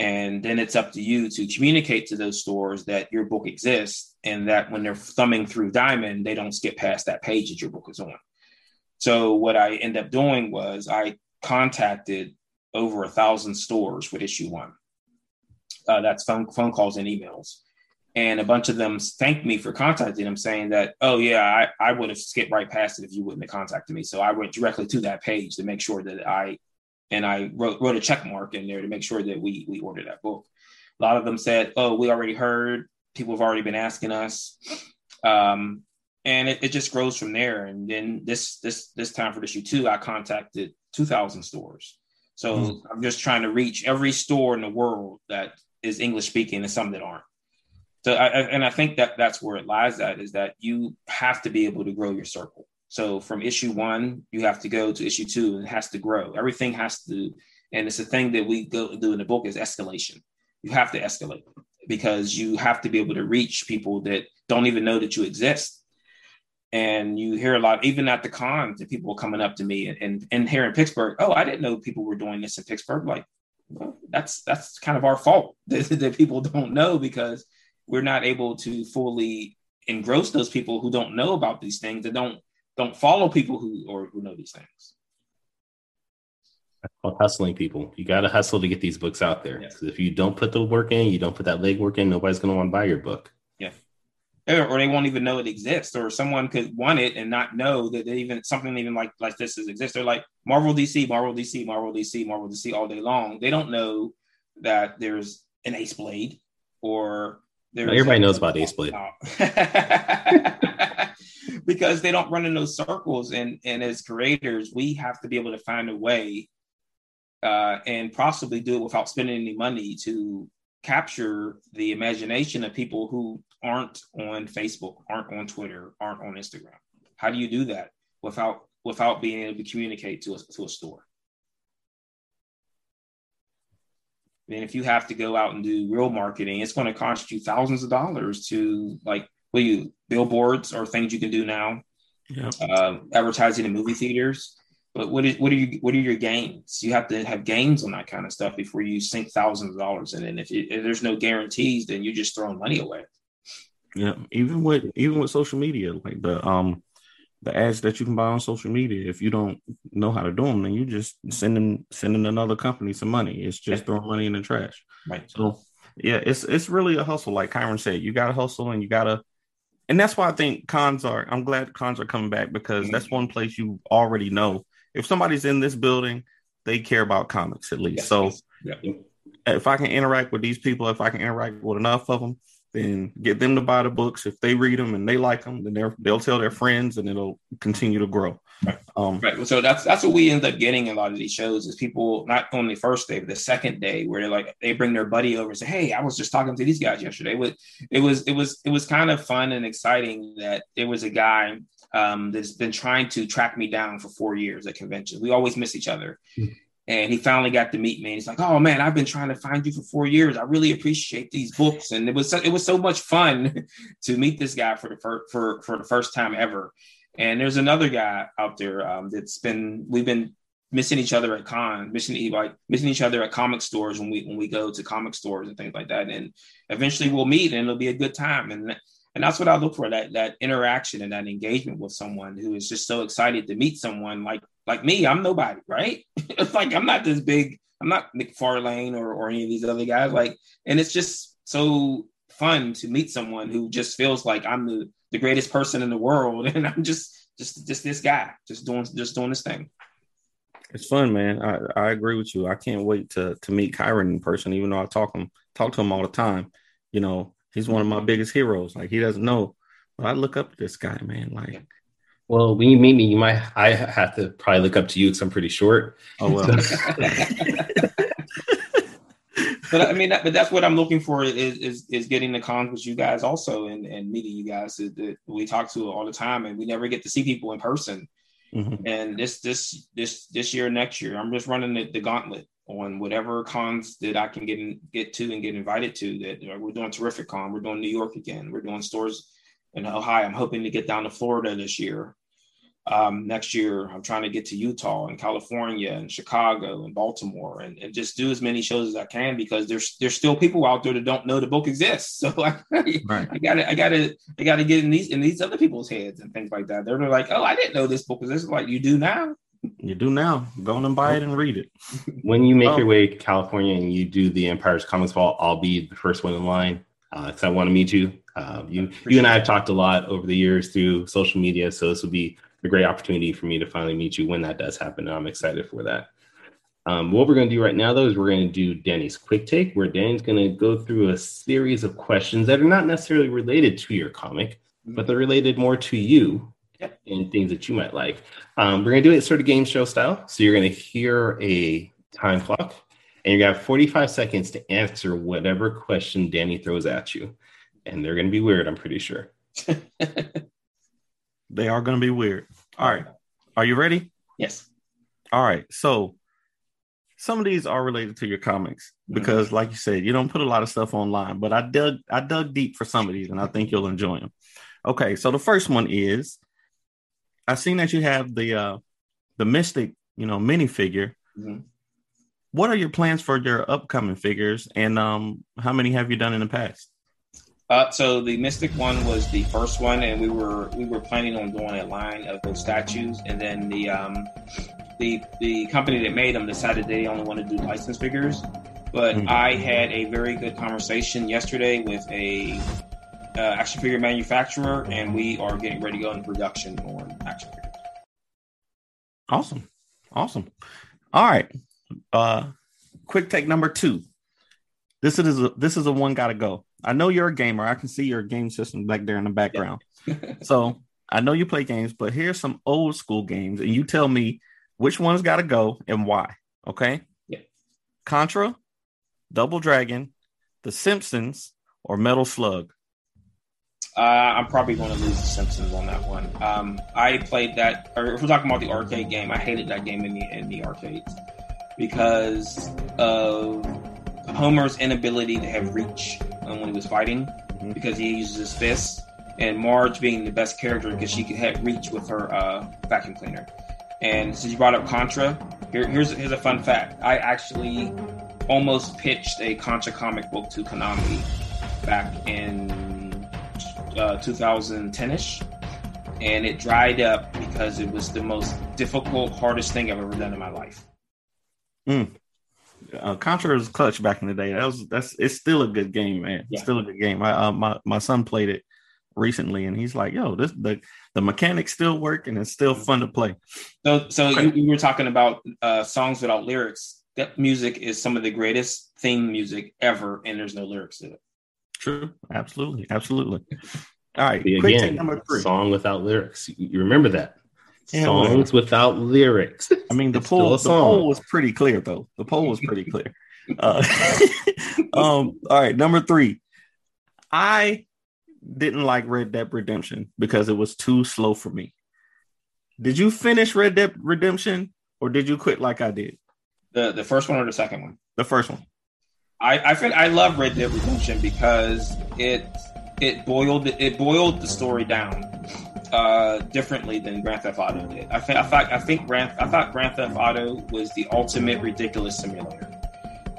And then it's up to you to communicate to those stores that your book exists and that when they're thumbing through Diamond, they don't skip past that page that your book is on. So what I end up doing was I contacted over a thousand stores with issue one. Uh, that's phone phone calls and emails, and a bunch of them thanked me for contacting them, saying that, "Oh yeah, I, I would have skipped right past it if you wouldn't have contacted me." So I went directly to that page to make sure that I, and I wrote wrote a check mark in there to make sure that we we ordered that book. A lot of them said, "Oh, we already heard. People have already been asking us." Um, and it, it just grows from there. And then this this this time for issue two, I contacted two thousand stores. So Mm. I'm just trying to reach every store in the world that is English speaking and some that aren't. So I, I- and I think that that's where it lies at is that you have to be able to grow your circle. So from issue one, you have to go to issue two, and it has to grow. Everything has to, and it's a thing that we go do in the book is escalation. You have to escalate because you have to be able to reach people that don't even know that you exist and you hear a lot even at the cons that people coming up to me and, and and here in pittsburgh oh i didn't know people were doing this in pittsburgh like well, that's that's kind of our fault that, that people don't know because we're not able to fully engross those people who don't know about these things that don't don't follow people who or who know these things That's Called hustling people. You got to hustle to get these books out there. Yeah. 'Cause if you don't put the work in, you don't put that leg work in, nobody's going to want to buy your book. or, or they won't even know it exists or someone could want it and not know that they even something even like like this is exists they're like marvel dc marvel dc marvel dc marvel dc all day long they don't know that there's an ace blade or there's Everybody knows about Ace Blade. Oh. because they don't run in those circles and and as creators we have to be able to find a way uh, and possibly do it without spending any money to capture the imagination of people who aren't on Facebook, aren't on Twitter, aren't on Instagram. How do you do that without without being able to communicate to a, to a store? Then if you have to go out and do real marketing, it's going to cost you thousands of dollars to like you billboards or things you can do now, Yeah. uh, advertising in movie theaters. But what is what are you what are your gains? You have to have gains on that kind of stuff before you sink thousands of dollars in. it. And if, you, if there's no guarantees, then you're just throwing money away. Yeah, even with even with social media, like the um the ads that you can buy on social media, if you don't know how to do them, then you just sending sending another company some money. It's just throwing money in the trash. Right. So yeah, it's it's really a hustle. Like Kyrun said, you gotta hustle and you gotta and that's why I think cons are I'm glad cons are coming back because that's mm-hmm. one place you already know. If somebody's in this building, they care about comics at least. Yes, so yes. If I can interact with these people, if I can interact with enough of them, then get them to buy the books. If they read them and they like them, then they'll tell their friends, and it'll continue to grow. Right. Um, Right. So that's that's what we end up getting in a lot of these shows is people not on the first day, but the second day where they're like they bring their buddy over and say, Hey, I was just talking to these guys yesterday. It was it was it was it was kind of fun and exciting that there was a guy um, that's been trying to track me down for four years at conventions. We always miss each other. And he finally got to meet me. And he's like, "Oh man, I've been trying to find you for four years. I really appreciate these books." And it was so, it was so much fun to meet this guy for the for for the first time ever. And there's another guy out there um, that's been we've been missing each other at con, missing like missing each other at comic stores when we when we go to comic stores and things like that. And eventually we'll meet and it'll be a good time. And and that's what I look for that that interaction and that engagement with someone who is just so excited to meet someone like like me. I'm nobody, right? it's like I'm not this big. I'm not McFarlane or or any of these other guys. Like, and it's just so fun to meet someone who just feels like I'm the the greatest person in the world, and I'm just just just this guy, just doing just doing this thing. it's fun, man. I, I agree with you. I can't wait to to meet Kyrun in person, even though I talk him talk to him all the time. You know, he's one of my biggest heroes. Like he doesn't know, but I look up to this guy, man. Like Well, when you meet me, you might I have to probably look up to you because I'm pretty short. Oh well. but I mean, that, but that's what I'm looking for is is, is getting the cons with you guys also and, and meeting you guys that we talk to all the time and we never get to see people in person. Mm-hmm. And this this this this year, next year, I'm just running the, the, gauntlet on whatever cons that I can get in, get to and get invited to. That you know, we're doing Terrificon, we're doing New York again, we're doing stores in Ohio. I'm hoping to get down to Florida this year um, next year i'm trying to get to utah and california and chicago and baltimore and, and, just do as many shows as i can because there's there's still people out there that don't know the book exists. So I, right. I gotta i gotta i gotta get in these in these other people's heads and things like that. They're like oh i didn't know this book exists like you do now. You do now. Go on and buy it and read it. When you make your way to california and you do the Empire's Comics Vault i'll be the first one in line because uh, i want to meet you. Um, you you and i have talked a lot over the years through social media so this will be a great opportunity for me to finally meet you when that does happen. And I'm excited for that. Um, what we're going to do right now, though, is we're going to do Danny's quick take, where Danny's going to go through a series of questions that are not necessarily related to your comic, mm-hmm. but they're related more to you and things that you might like. Um, we're going to do it sort of game show style. So you're going to hear a time clock, and you're have 45 seconds to answer whatever question Danny throws at you. And they're going to be weird, I'm pretty sure. They are going to be weird. All right. Are you ready? Yes. All right. So some of these are related to your comics because, mm-hmm. like you said, you don't put a lot of stuff online. But I dug I dug deep for some of these, and I think you'll enjoy them. Okay. So the first one is I've seen that you have the uh the Mystic, you know, minifigure. Mm-hmm. What are your plans for your upcoming figures, and um, how many have you done in the past? Uh, so the Mystic one was the first one, and we were we were planning on doing a line of those statues, and then the um, the the company that made them decided they only want to do license figures. But mm-hmm. I had a very good conversation yesterday with a uh, action figure manufacturer, and we are getting ready to go into production on action figures. Awesome, awesome. All right, uh, quick take number two. This is a, this is a one gotta go. I know you're a gamer. I can see your game system back there in the background. Yeah. so I know you play games, but here's some old school games, and you tell me which one's got to go and why. Okay. Yeah. Contra, Double Dragon, The Simpsons, or Metal Slug. Uh, I'm probably going to lose The Simpsons on that one. Um, I played that, or if we're talking about the arcade game, I hated that game in the in the arcades because of Homer's inability to have reach when he was fighting mm-hmm. because he uses his fists, and Marge being the best character because she could have reach with her uh, vacuum cleaner. And since you brought up Contra, here, here's here's a fun fact. I actually almost pitched a Contra comic book to Konami back in uh, 2010ish, and it dried up because it was the most difficult, hardest thing I've ever done in my life. Mm uh, Contra was clutch back in the day. That was that's it's still a good game, man. Yeah. still a good game. I, uh, my my son played it recently, and he's like, "Yo, this the the mechanics still work, and it's still fun to play." So, so okay. you, you, were talking about uh, songs without lyrics. That music is some of the greatest theme music ever, and there's no lyrics to it. True, absolutely, absolutely. All right, again, number three. song without lyrics. You remember that? Yeah, songs well, without lyrics. I mean, the poll, the poll was pretty clear, though. The poll was pretty clear. Uh, um, all right, number three. I didn't like Red Dead Redemption because it was too slow for me. Did you finish Red Dead Redemption or did you quit like I did? The the first one or the second one? The first one. I I, fin- I love Red Dead Redemption because it it boiled it boiled the story down uh, differently than Grand Theft Auto did. I, th- I thought I think Grand I thought Grand Theft Auto was the ultimate ridiculous simulator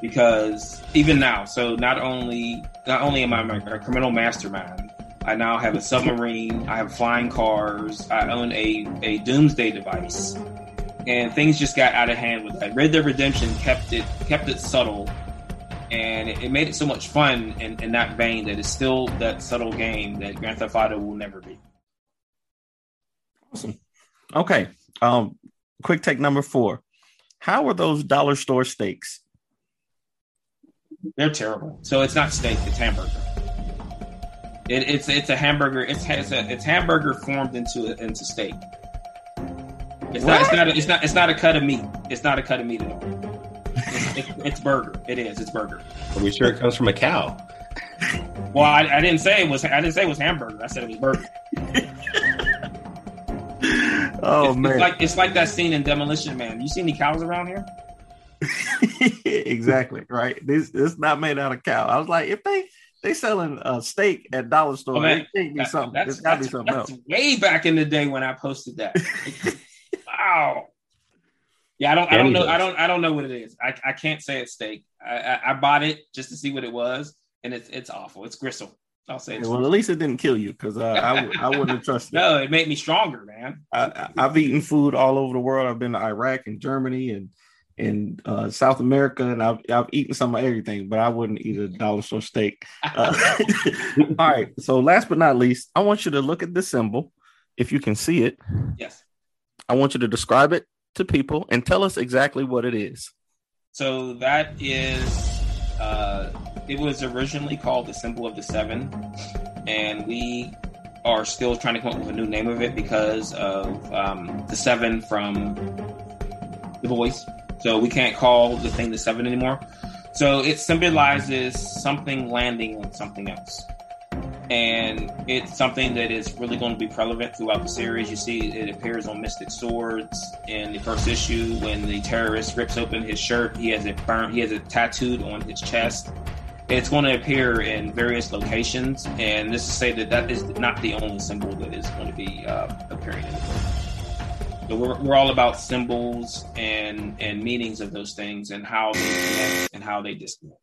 because even now, so not only not only am I a criminal mastermind, I now have a submarine, I have flying cars, I own a a doomsday device, and things just got out of hand with that. Red Dead Redemption kept it kept it subtle. And it, made it so much fun in, in that vein that it's still that subtle game that Grand Theft Auto will never be. Awesome. Okay. Um, quick take number four. How are those dollar store steaks? They're terrible. So it's not steak; it's hamburger. It, it's it's a hamburger. It's it's, a, it's hamburger formed into into steak. It's not. It's not. A, it's not. It's not a cut of meat. It's not a cut of meat at all. It's, it's, it's burger. It is. It's burger. Are we sure it comes from a cow? Well, I, I didn't say it was. I didn't say it was hamburger. I said it was burger. Oh it's, man, it's like it's like that scene in Demolition Man. You see any cows around here? exactly right. This it's not made out of cow. I was like, if they they selling a steak at dollar store, Oh, man. it can't be That- something. that's, It's got to be something that's else. way back in the day when I posted that. wow. Yeah, I don't. I don't know. I don't. I don't know what it is. I, I can't say it's steak. I, I, I bought it just to see what it was, and it's it's awful. It's gristle. I'll say. It's Well, at least it didn't kill you because uh, I I wouldn't have trusted. it. no, it made me stronger, man. I, I've eaten food all over the world. I've been to Iraq and Germany and and uh, South America, and I've I've eaten some of everything, but I wouldn't eat a dollar store steak. Uh, all right. So last but not least, I want you to look at this symbol. If you can see it, yes. I want you to describe it to people and tell us exactly what it is. So that is. Uh, it was originally called the symbol of the seven, and we are still trying to come up with a new name of it because of um, the seven from the Boys. So we can't call the thing the seven anymore. So it symbolizes something landing on something else. And it's something that is really going to be prevalent throughout the series. You see, it appears on Mystic Swords in the first issue when the terrorist rips open his shirt. He has it burned. He has it tattooed on his chest. It's going to appear in various locations, and this is to say that that is not the only symbol that is going to be uh, appearing in the book. So we're, we're all about symbols and and meanings of those things and how they connect and how they disconnect.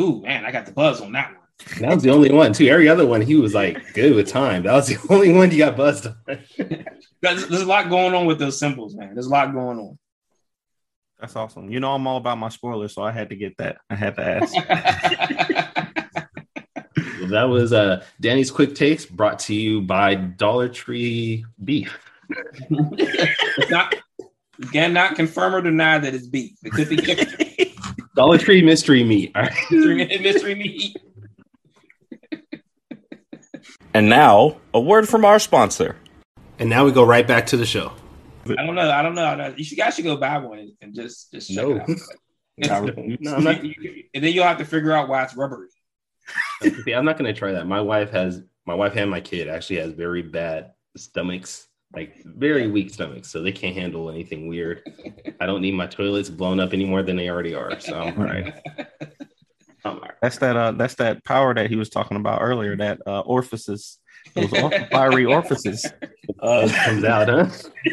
Ooh, man, I got the buzz on that one. That was the only one too. Every other one, he was like good with time. That was the only one you got buzzed on. There's, there's a lot going on with those symbols, man. There's a lot going on. That's awesome. You know, I'm all about my spoilers, so I had to get that. I had to ask. Well, that was uh, Danny's quick takes brought to you by Dollar Tree Beef. it's not again not confirm or deny that it's beef. It could be. Dollar Tree mystery meat. All right. mystery, mystery meat. And now, a word from our sponsor. And now we go right back to the show. I don't know. I don't know. You should guys should go buy one and just just check No. it out. No, I'm not. and then you'll have to figure out why it's rubbery. See, I'm not going to try that. My wife has, my wife and my kid actually has very bad stomachs, like very weak stomachs, so they can't handle anything weird. I don't need my toilets blown up any more than they already are. So I'm all right. I'm all right. That's that. Uh, that's that power that he was talking about earlier. That uh, orifices, those or- fiery orifices. Uh, comes out, huh?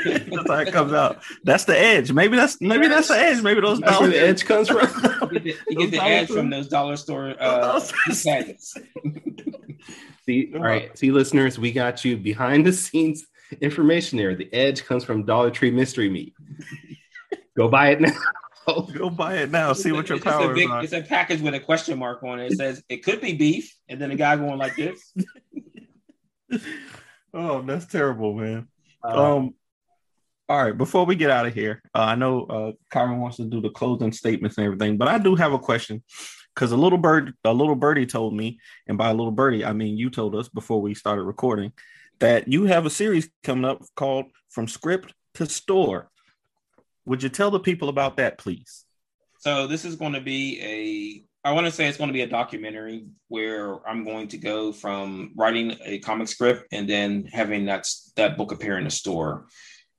that's how it comes out. That's the edge. Maybe that's maybe that's the edge. Maybe those That's where the edge comes from. You get the, you get the edge from those dollar store uh, Those- See, all right, see, listeners, we got you behind the scenes information there. The edge comes from Dollar Tree Mystery Meat. Go buy it now. Go buy it now. See what your It's a power big- is. It's a package with a question mark on it. It says it could be beef, and then a guy going like this. Oh, that's terrible, man. Uh, Um, all right. Before we get out of here, uh, I know uh, Kyrun wants to do the closing statements and everything, but I do have a question because a little bird, a little birdie told me, and by a little birdie, I mean you told us before we started recording that you have a series coming up called "From Script to Store." Would you tell the people about that, please? So this is going to be a. I want to say it's going to be a documentary where I'm going to go from writing a comic script and then having that that book appear in the store,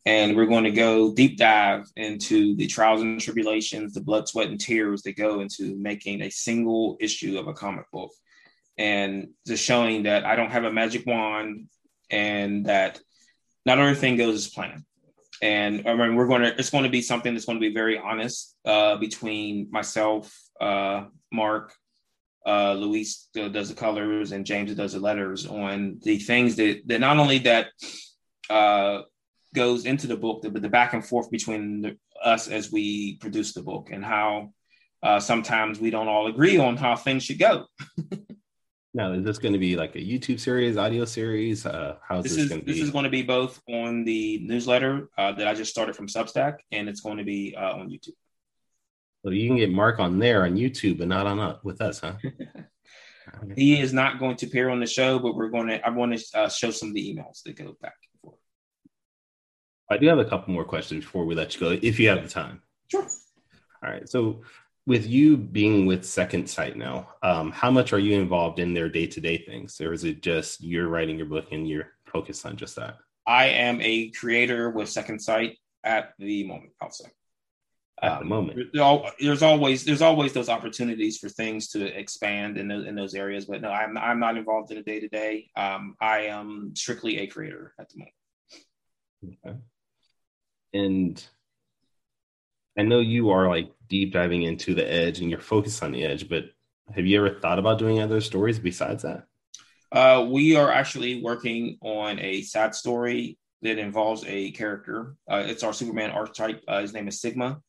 and we're going to go deep dive into the trials and tribulations, the blood, sweat, and tears that go into making a single issue of a comic book, and just showing that I don't have a magic wand and that not everything goes as planned. And I mean, we're going to it's going to be something that's going to be very honest uh, between myself, uh, Mark, uh, Luis does the colors, and James does the letters on the things that that not only that uh, goes into the book, but the back and forth between the, us as we produce the book, and how uh, sometimes we don't all agree on how things should go. now, is this going to be like a YouTube series, audio series? Uh, how's This this, is going to be? this is going to be both on the newsletter uh, that I just started from Substack, and it's going to be uh, on YouTube. So you can get Mark on there on YouTube, but not on uh, with us, huh? He is not going to appear on the show, but we're going to. I want to uh, show some of the emails that go back and forth. I do have a couple more questions before we let you go, if you have the time. Sure. All right. So, with you being with Second Sight now, um, how much are you involved in their day to day things, or is it just you're writing your book and you're focused on just that? I am a creator with Second Sight at the moment. I'll say. At the moment, there- there al- there's always there's always those opportunities for things to expand in those in those areas, but no, I'm I'm not involved in the day to day. Um, I am strictly a creator at the moment. Okay. And I know you are like deep diving into the edge and you're focused on the edge, but have you ever thought about doing other stories besides that? Uh, we are actually working on a sad story that involves a character. Uh, it's our Superman archetype. Uh, his name is Sigma.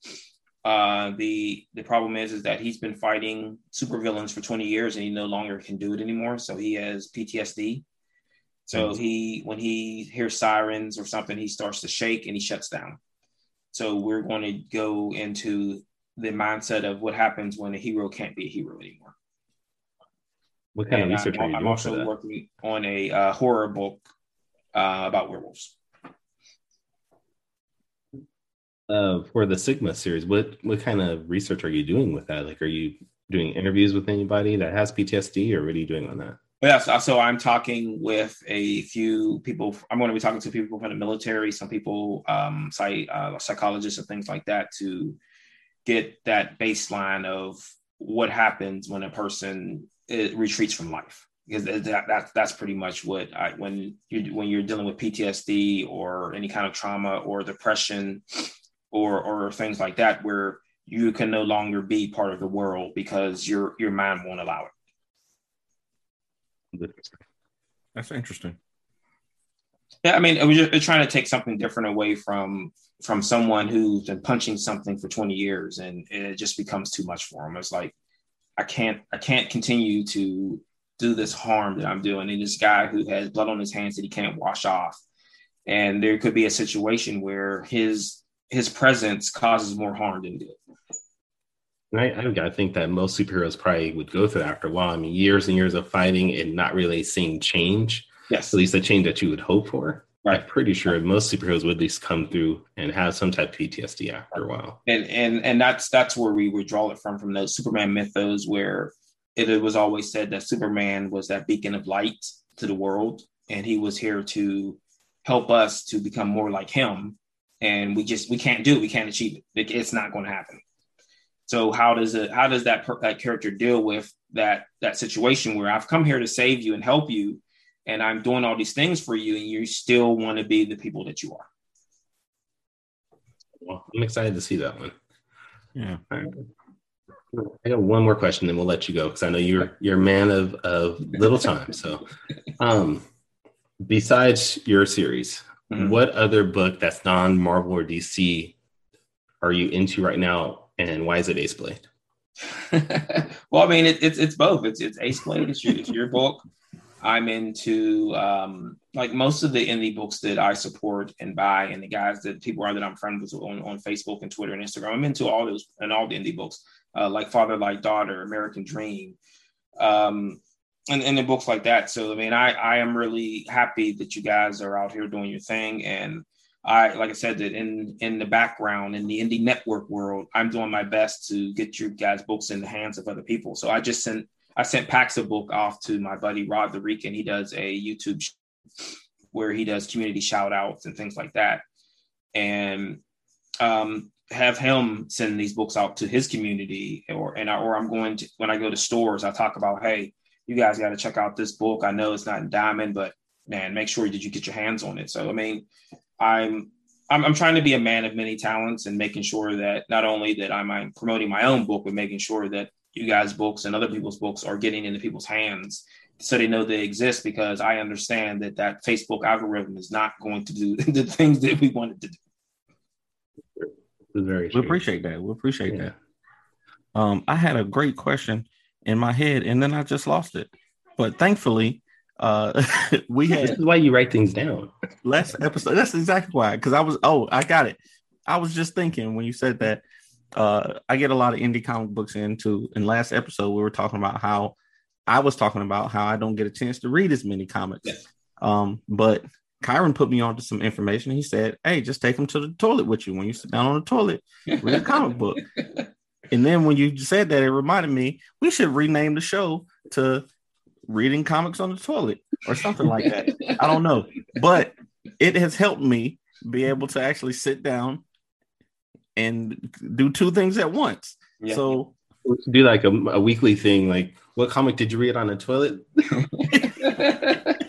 Uh, the the problem is is that he's been fighting supervillains for 20 years and he no longer can do it anymore. So he has PTSD. So he when he hears sirens or something, he starts to shake and he shuts down. So we're going to go into the mindset of what happens when a hero can't be a hero anymore. What kind And of research I'm, are you I'm doing for also working on a uh, horror book uh, about werewolves. Uh, for the Sigma series, what what kind of research are you doing with that? Like, are you doing interviews with anybody that has PTSD, or what are you doing on that? Yeah, so, so I'm talking with a few people. I'm going to be talking to people from the military, some people, um, psych, uh, psychologists, and things like that, to get that baseline of what happens when a person uh, retreats from life. Because that, that that's pretty much what I, when you when you're dealing with PTSD or any kind of trauma or depression or or things like that, where you can no longer be part of the world because your your mind won't allow it. That's interesting. Yeah, I mean, we're just trying to take something different away from from someone who's been punching something for 20 years, and it just becomes too much for them. It's like I can't, I can't continue to do this harm that I'm doing. And this guy who has blood on his hands that he can't wash off, and there could be a situation where his his presence causes more harm than good. And I, I think that most superheroes probably would go through that after a while. I mean, years and years of fighting and not really seeing change, Yes, at least the change that you would hope for. Right. I'm pretty sure most superheroes would at least come through and have some type of PTSD after a while. and and and that's that's where we would draw it from from those Superman mythos where it, it was always said that Superman was that beacon of light to the world, and he was here to help us to become more like him. And we just we can't do it. We can't achieve it. It- It's not going to happen. So how does it? How does that per, that character deal with that that situation where I've come here to save you and help you, and I'm doing all these things for you, and you still want to be the people that you are? Well, I'm excited to see that one. Yeah. All right. I got one more question, then we'll let you go because I know you're you're a man of of little time. So, um, besides your series, Mhm. what other book that's non Marvel or DC are you into right now, and why is it Ace Blade? well, I mean, it, it's it's both. It's it's Ace Blade. It's your, it's your book. I'm into um, like most of the indie books that I support and buy, and the guys that people are that I'm friends with on, on Facebook and Twitter and Instagram. I'm into all those and all the indie books, uh, like Father Like Daughter, American Dream, um, and and the books like that. So I mean, I I am really happy that you guys are out here doing your thing, and I like I said that in in the background in the indie network world, I'm doing my best to get your guys' books in the hands of other people. So I just sent I sent Pax a book off to my buddy Rod the Rican. He does a YouTube sh- where he does community shout outs and things like that. And um, have him send these books out to his community or and I, or I'm going to when I go to stores, I talk about, hey, you guys got to check out this book. I know it's not in diamond, but man, make sure that you get your hands on it. So I mean, I'm I'm, I'm trying to be a man of many talents and making sure that not only that I'm, I'm promoting my own book, but making sure that you guys' books and other people's books are getting into people's hands so they know they exist because I understand that that Facebook algorithm is not going to do the things that we wanted to do. Very We appreciate that. We appreciate Yeah. that. Um, I had a great question in my head and then I just lost it. But thankfully, uh, we This is why you write things down. last episode. That's exactly why. Because I was, oh, I got it. I was just thinking when you said that. Uh, I get a lot of indie comic books into. In last episode, we were talking about how I was talking about how I don't get a chance to read as many comics. Yes. Um, but Kyrun put me onto some information. He said, "Hey, just take them to the toilet with you when you sit down on the toilet, read a comic book." And then when you said that, it reminded me we should rename the show to "Reading Comics on the Toilet" or something like that. I don't know, but it has helped me be able to actually sit down and do two things at once. Yeah. So We do like a, a weekly thing. Like, what comic did you read on the toilet?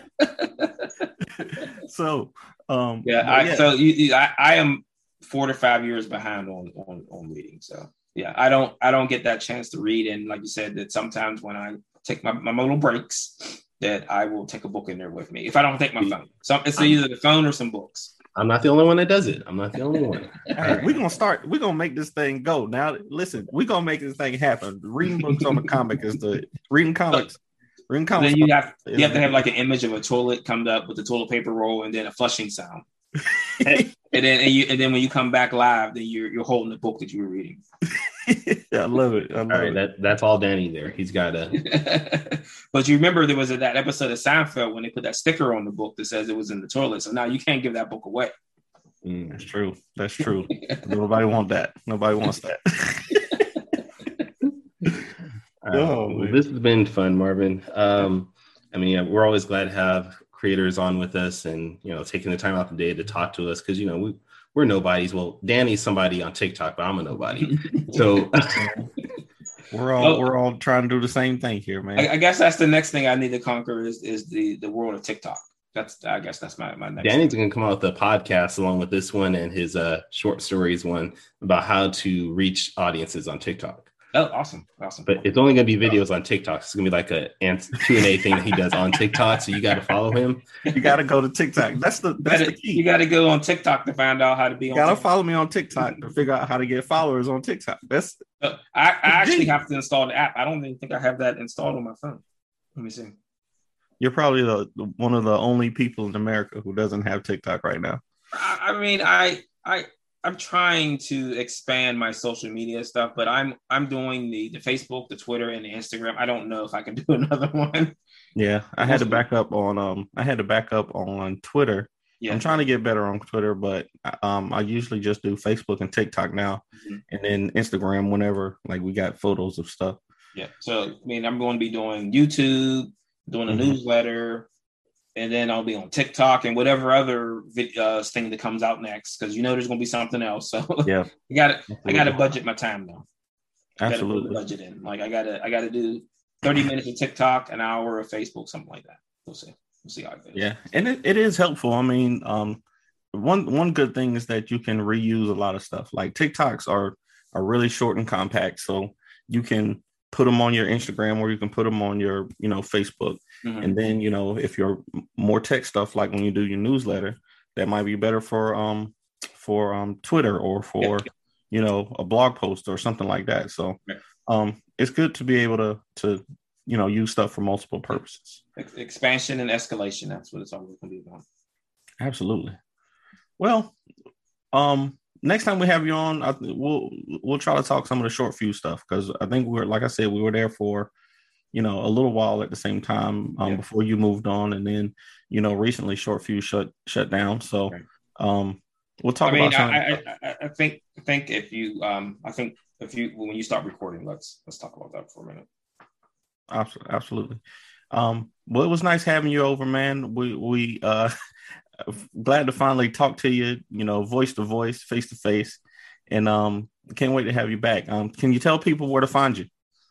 so um yeah, but I, so you, you- I, I am four to five years behind on, on on reading. So yeah, I don't I don't get that chance to read. And like you said, that sometimes when I take my, my little breaks, that I will take a book in there with me. If I don't take my phone, so it's either the phone or some books. I'm not the only one that does it. I'm not the only one. Hey, we're gonna start. We're gonna make this thing go. Now, listen, we're gonna make this thing happen. Reading books on a comic is the reading comics. Reading comics. then you have you have to have like an image of a toilet come up with the toilet paper roll and then a flushing sound. and then and, you, and then when you come back live, then you're you're holding the book that you were reading. I love it. I love All right, it. that that's all Danny there. He's got a but you remember there was a, that episode of Seinfeld when they put that sticker on the book that says it was in the toilet. So now you can't give that book away. mm, That's true. That's true. Nobody want that. Nobody wants that. Uh, Oh, well, this has been fun, Marvin. Um, I mean, yeah, we're always glad to have creators on with us, and you know, taking the time out the day to talk to us because you know we we're nobodies. Well, Danny's somebody on TikTok, but I'm a nobody. So we're all Oh. we're all trying to do the same thing here, man. I, I guess that's the next thing I need to conquer is is the the world of TikTok. That's I guess that's my my next. Danny's gonna come out with a podcast along with this one and his uh short stories one about how to reach audiences on TikTok. Oh, awesome, awesome. But it's only gonna be videos on TikTok. It's gonna be like a Q and A thing that he does on TikTok. So you got to follow him. you gotta go to TikTok. That's the you that's the gotta, key. you gotta go on TikTok to find out how to be You on. gotta follow me on TikTok to figure out how to get followers on TikTok. That's Uh, I, I actually have to install the app. I don't even think I have that installed on my phone. Let me see. you're probably the, the one of the only people in America who doesn't have TikTok right now. I, I mean, I I I'm trying to expand my social media stuff, but I'm I'm doing the the Facebook, the Twitter, and the Instagram. I don't know if I can do another one. Yeah, I had to back up on um I had to back up on Twitter. Yeah, I'm trying to get better on Twitter, but um I usually just do Facebook and TikTok now, Mhm. and then Instagram whenever like we got photos of stuff. yeah. So I mean, I'm going to be doing YouTube, doing a Mhm. newsletter, and then I'll be on TikTok and whatever other uh, thing that comes out next because you know there's going to be something else. So Yeah, I got to I got to budget my time now. I gotta put absolutely. budget in. Like I gotta I gotta do 30 minutes of TikTok, an hour of Facebook, something like that. We'll see. We'll see how it goes. Yeah, and it, it is helpful. I mean, um, one one good thing is that you can reuse a lot of stuff. Like TikToks are are really short and compact, so you can put them on your Instagram or you can put them on your you know Facebook. Mhm. And then you know if you're more tech stuff, like when you do your newsletter, that might be better for um for um Twitter or for you know a blog post or something like that. So Yeah. um it's good to be able to to you know use stuff for multiple purposes. Expansion and escalation. That's what it's always gonna be about. Absolutely. Well, um, next time we have you on, I, we'll we'll try to talk some of the short fuse stuff because I think we're like I said, we were there for you know a little while at the same time um, Yeah. before you moved on, and then you know recently short fuse shut shut down. So Right. um, we'll talk I mean, about. I, I, I, think I think if you um I think if you when you start recording, let's let's talk about that for a minute. Abs- Absolutely. Um, well, it was nice having you over, man. We we uh glad to finally talk to you, you know, voice to voice, face to face. And um can't wait to have you back. Um, can you tell people where to find you?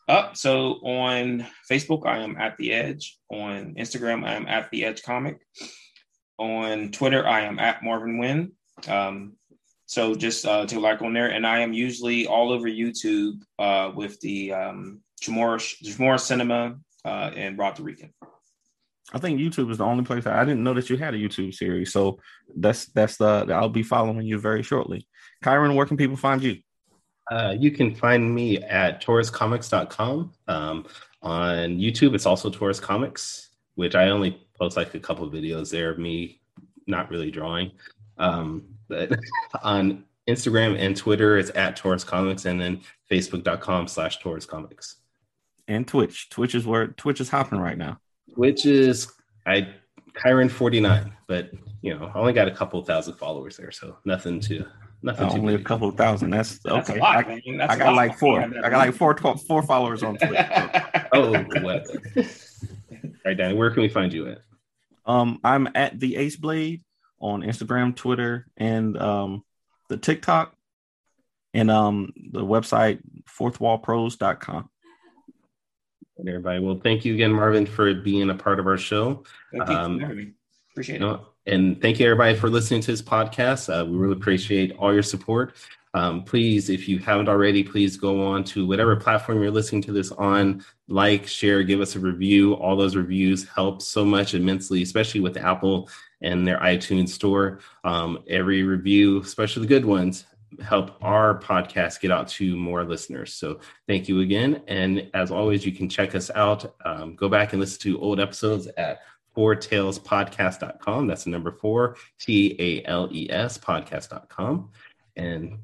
Uh, so on Facebook, I am at the Edge. On Instagram, I am at the Edge Comic. On Twitter, I am at Marvin Wynn. Um, so just uh, take a like on there, and I am usually all over YouTube uh, with the um, Jamora, Jamora Cinema uh, and Rob the Rican. I think YouTube is the only place I, I didn't know that you had a YouTube series. So that's that's the I'll be following you very shortly. Kyrun, where can people find you? Uh, you can find me at tauruscomics.com. Um, on YouTube, it's also Taurus Comics, which I only post like a couple of videos there of me not really drawing. Um, but on Instagram and Twitter, it's at Taurus Comics, and then Facebook.com slash Taurus Comics, And Twitch. Twitch is where Twitch is hopping right now. which is I Kyrun forty nine, but you know, I only got a couple thousand followers there, so nothing to nothing. only a big. couple thousand. That's That's okay. a lot, I, man. That's I a got lot. like four. I got like four, tw- four followers on Twitter. Oh, what? All right, Danny, where can we find you at? Um, I'm at the Ace Blade on Instagram, Twitter, and um, the TikTok, and um, the website fourthwallpros.com. And everybody, well, thank you again, Marvin, for being a part of our show. Thank you for Um, having me. Appreciate You it. know, and thank you everybody for listening to this podcast. Uh, we really appreciate all your support. Um, please, if you haven't already, please go on to whatever platform you're listening to this on, like, share, give us a review. All those reviews help so much immensely, especially with Apple and their iTunes store. Um, every review, especially the good ones, help our podcast get out to more listeners. So thank you again. And as always, you can check us out. Um, go back and listen to old episodes at 4talespodcast.com. That's the number four, T A L E S podcast.com. And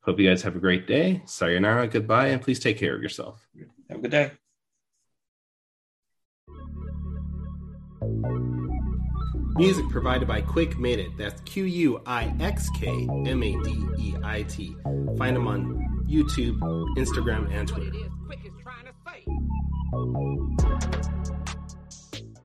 hope you guys have a great day. Sayonara, goodbye, and please take care of yourself. Have a good day. Music provided by Quick Made It. That's Q U I X K M A D E I T. Find them on YouTube, Instagram, and What Twitter.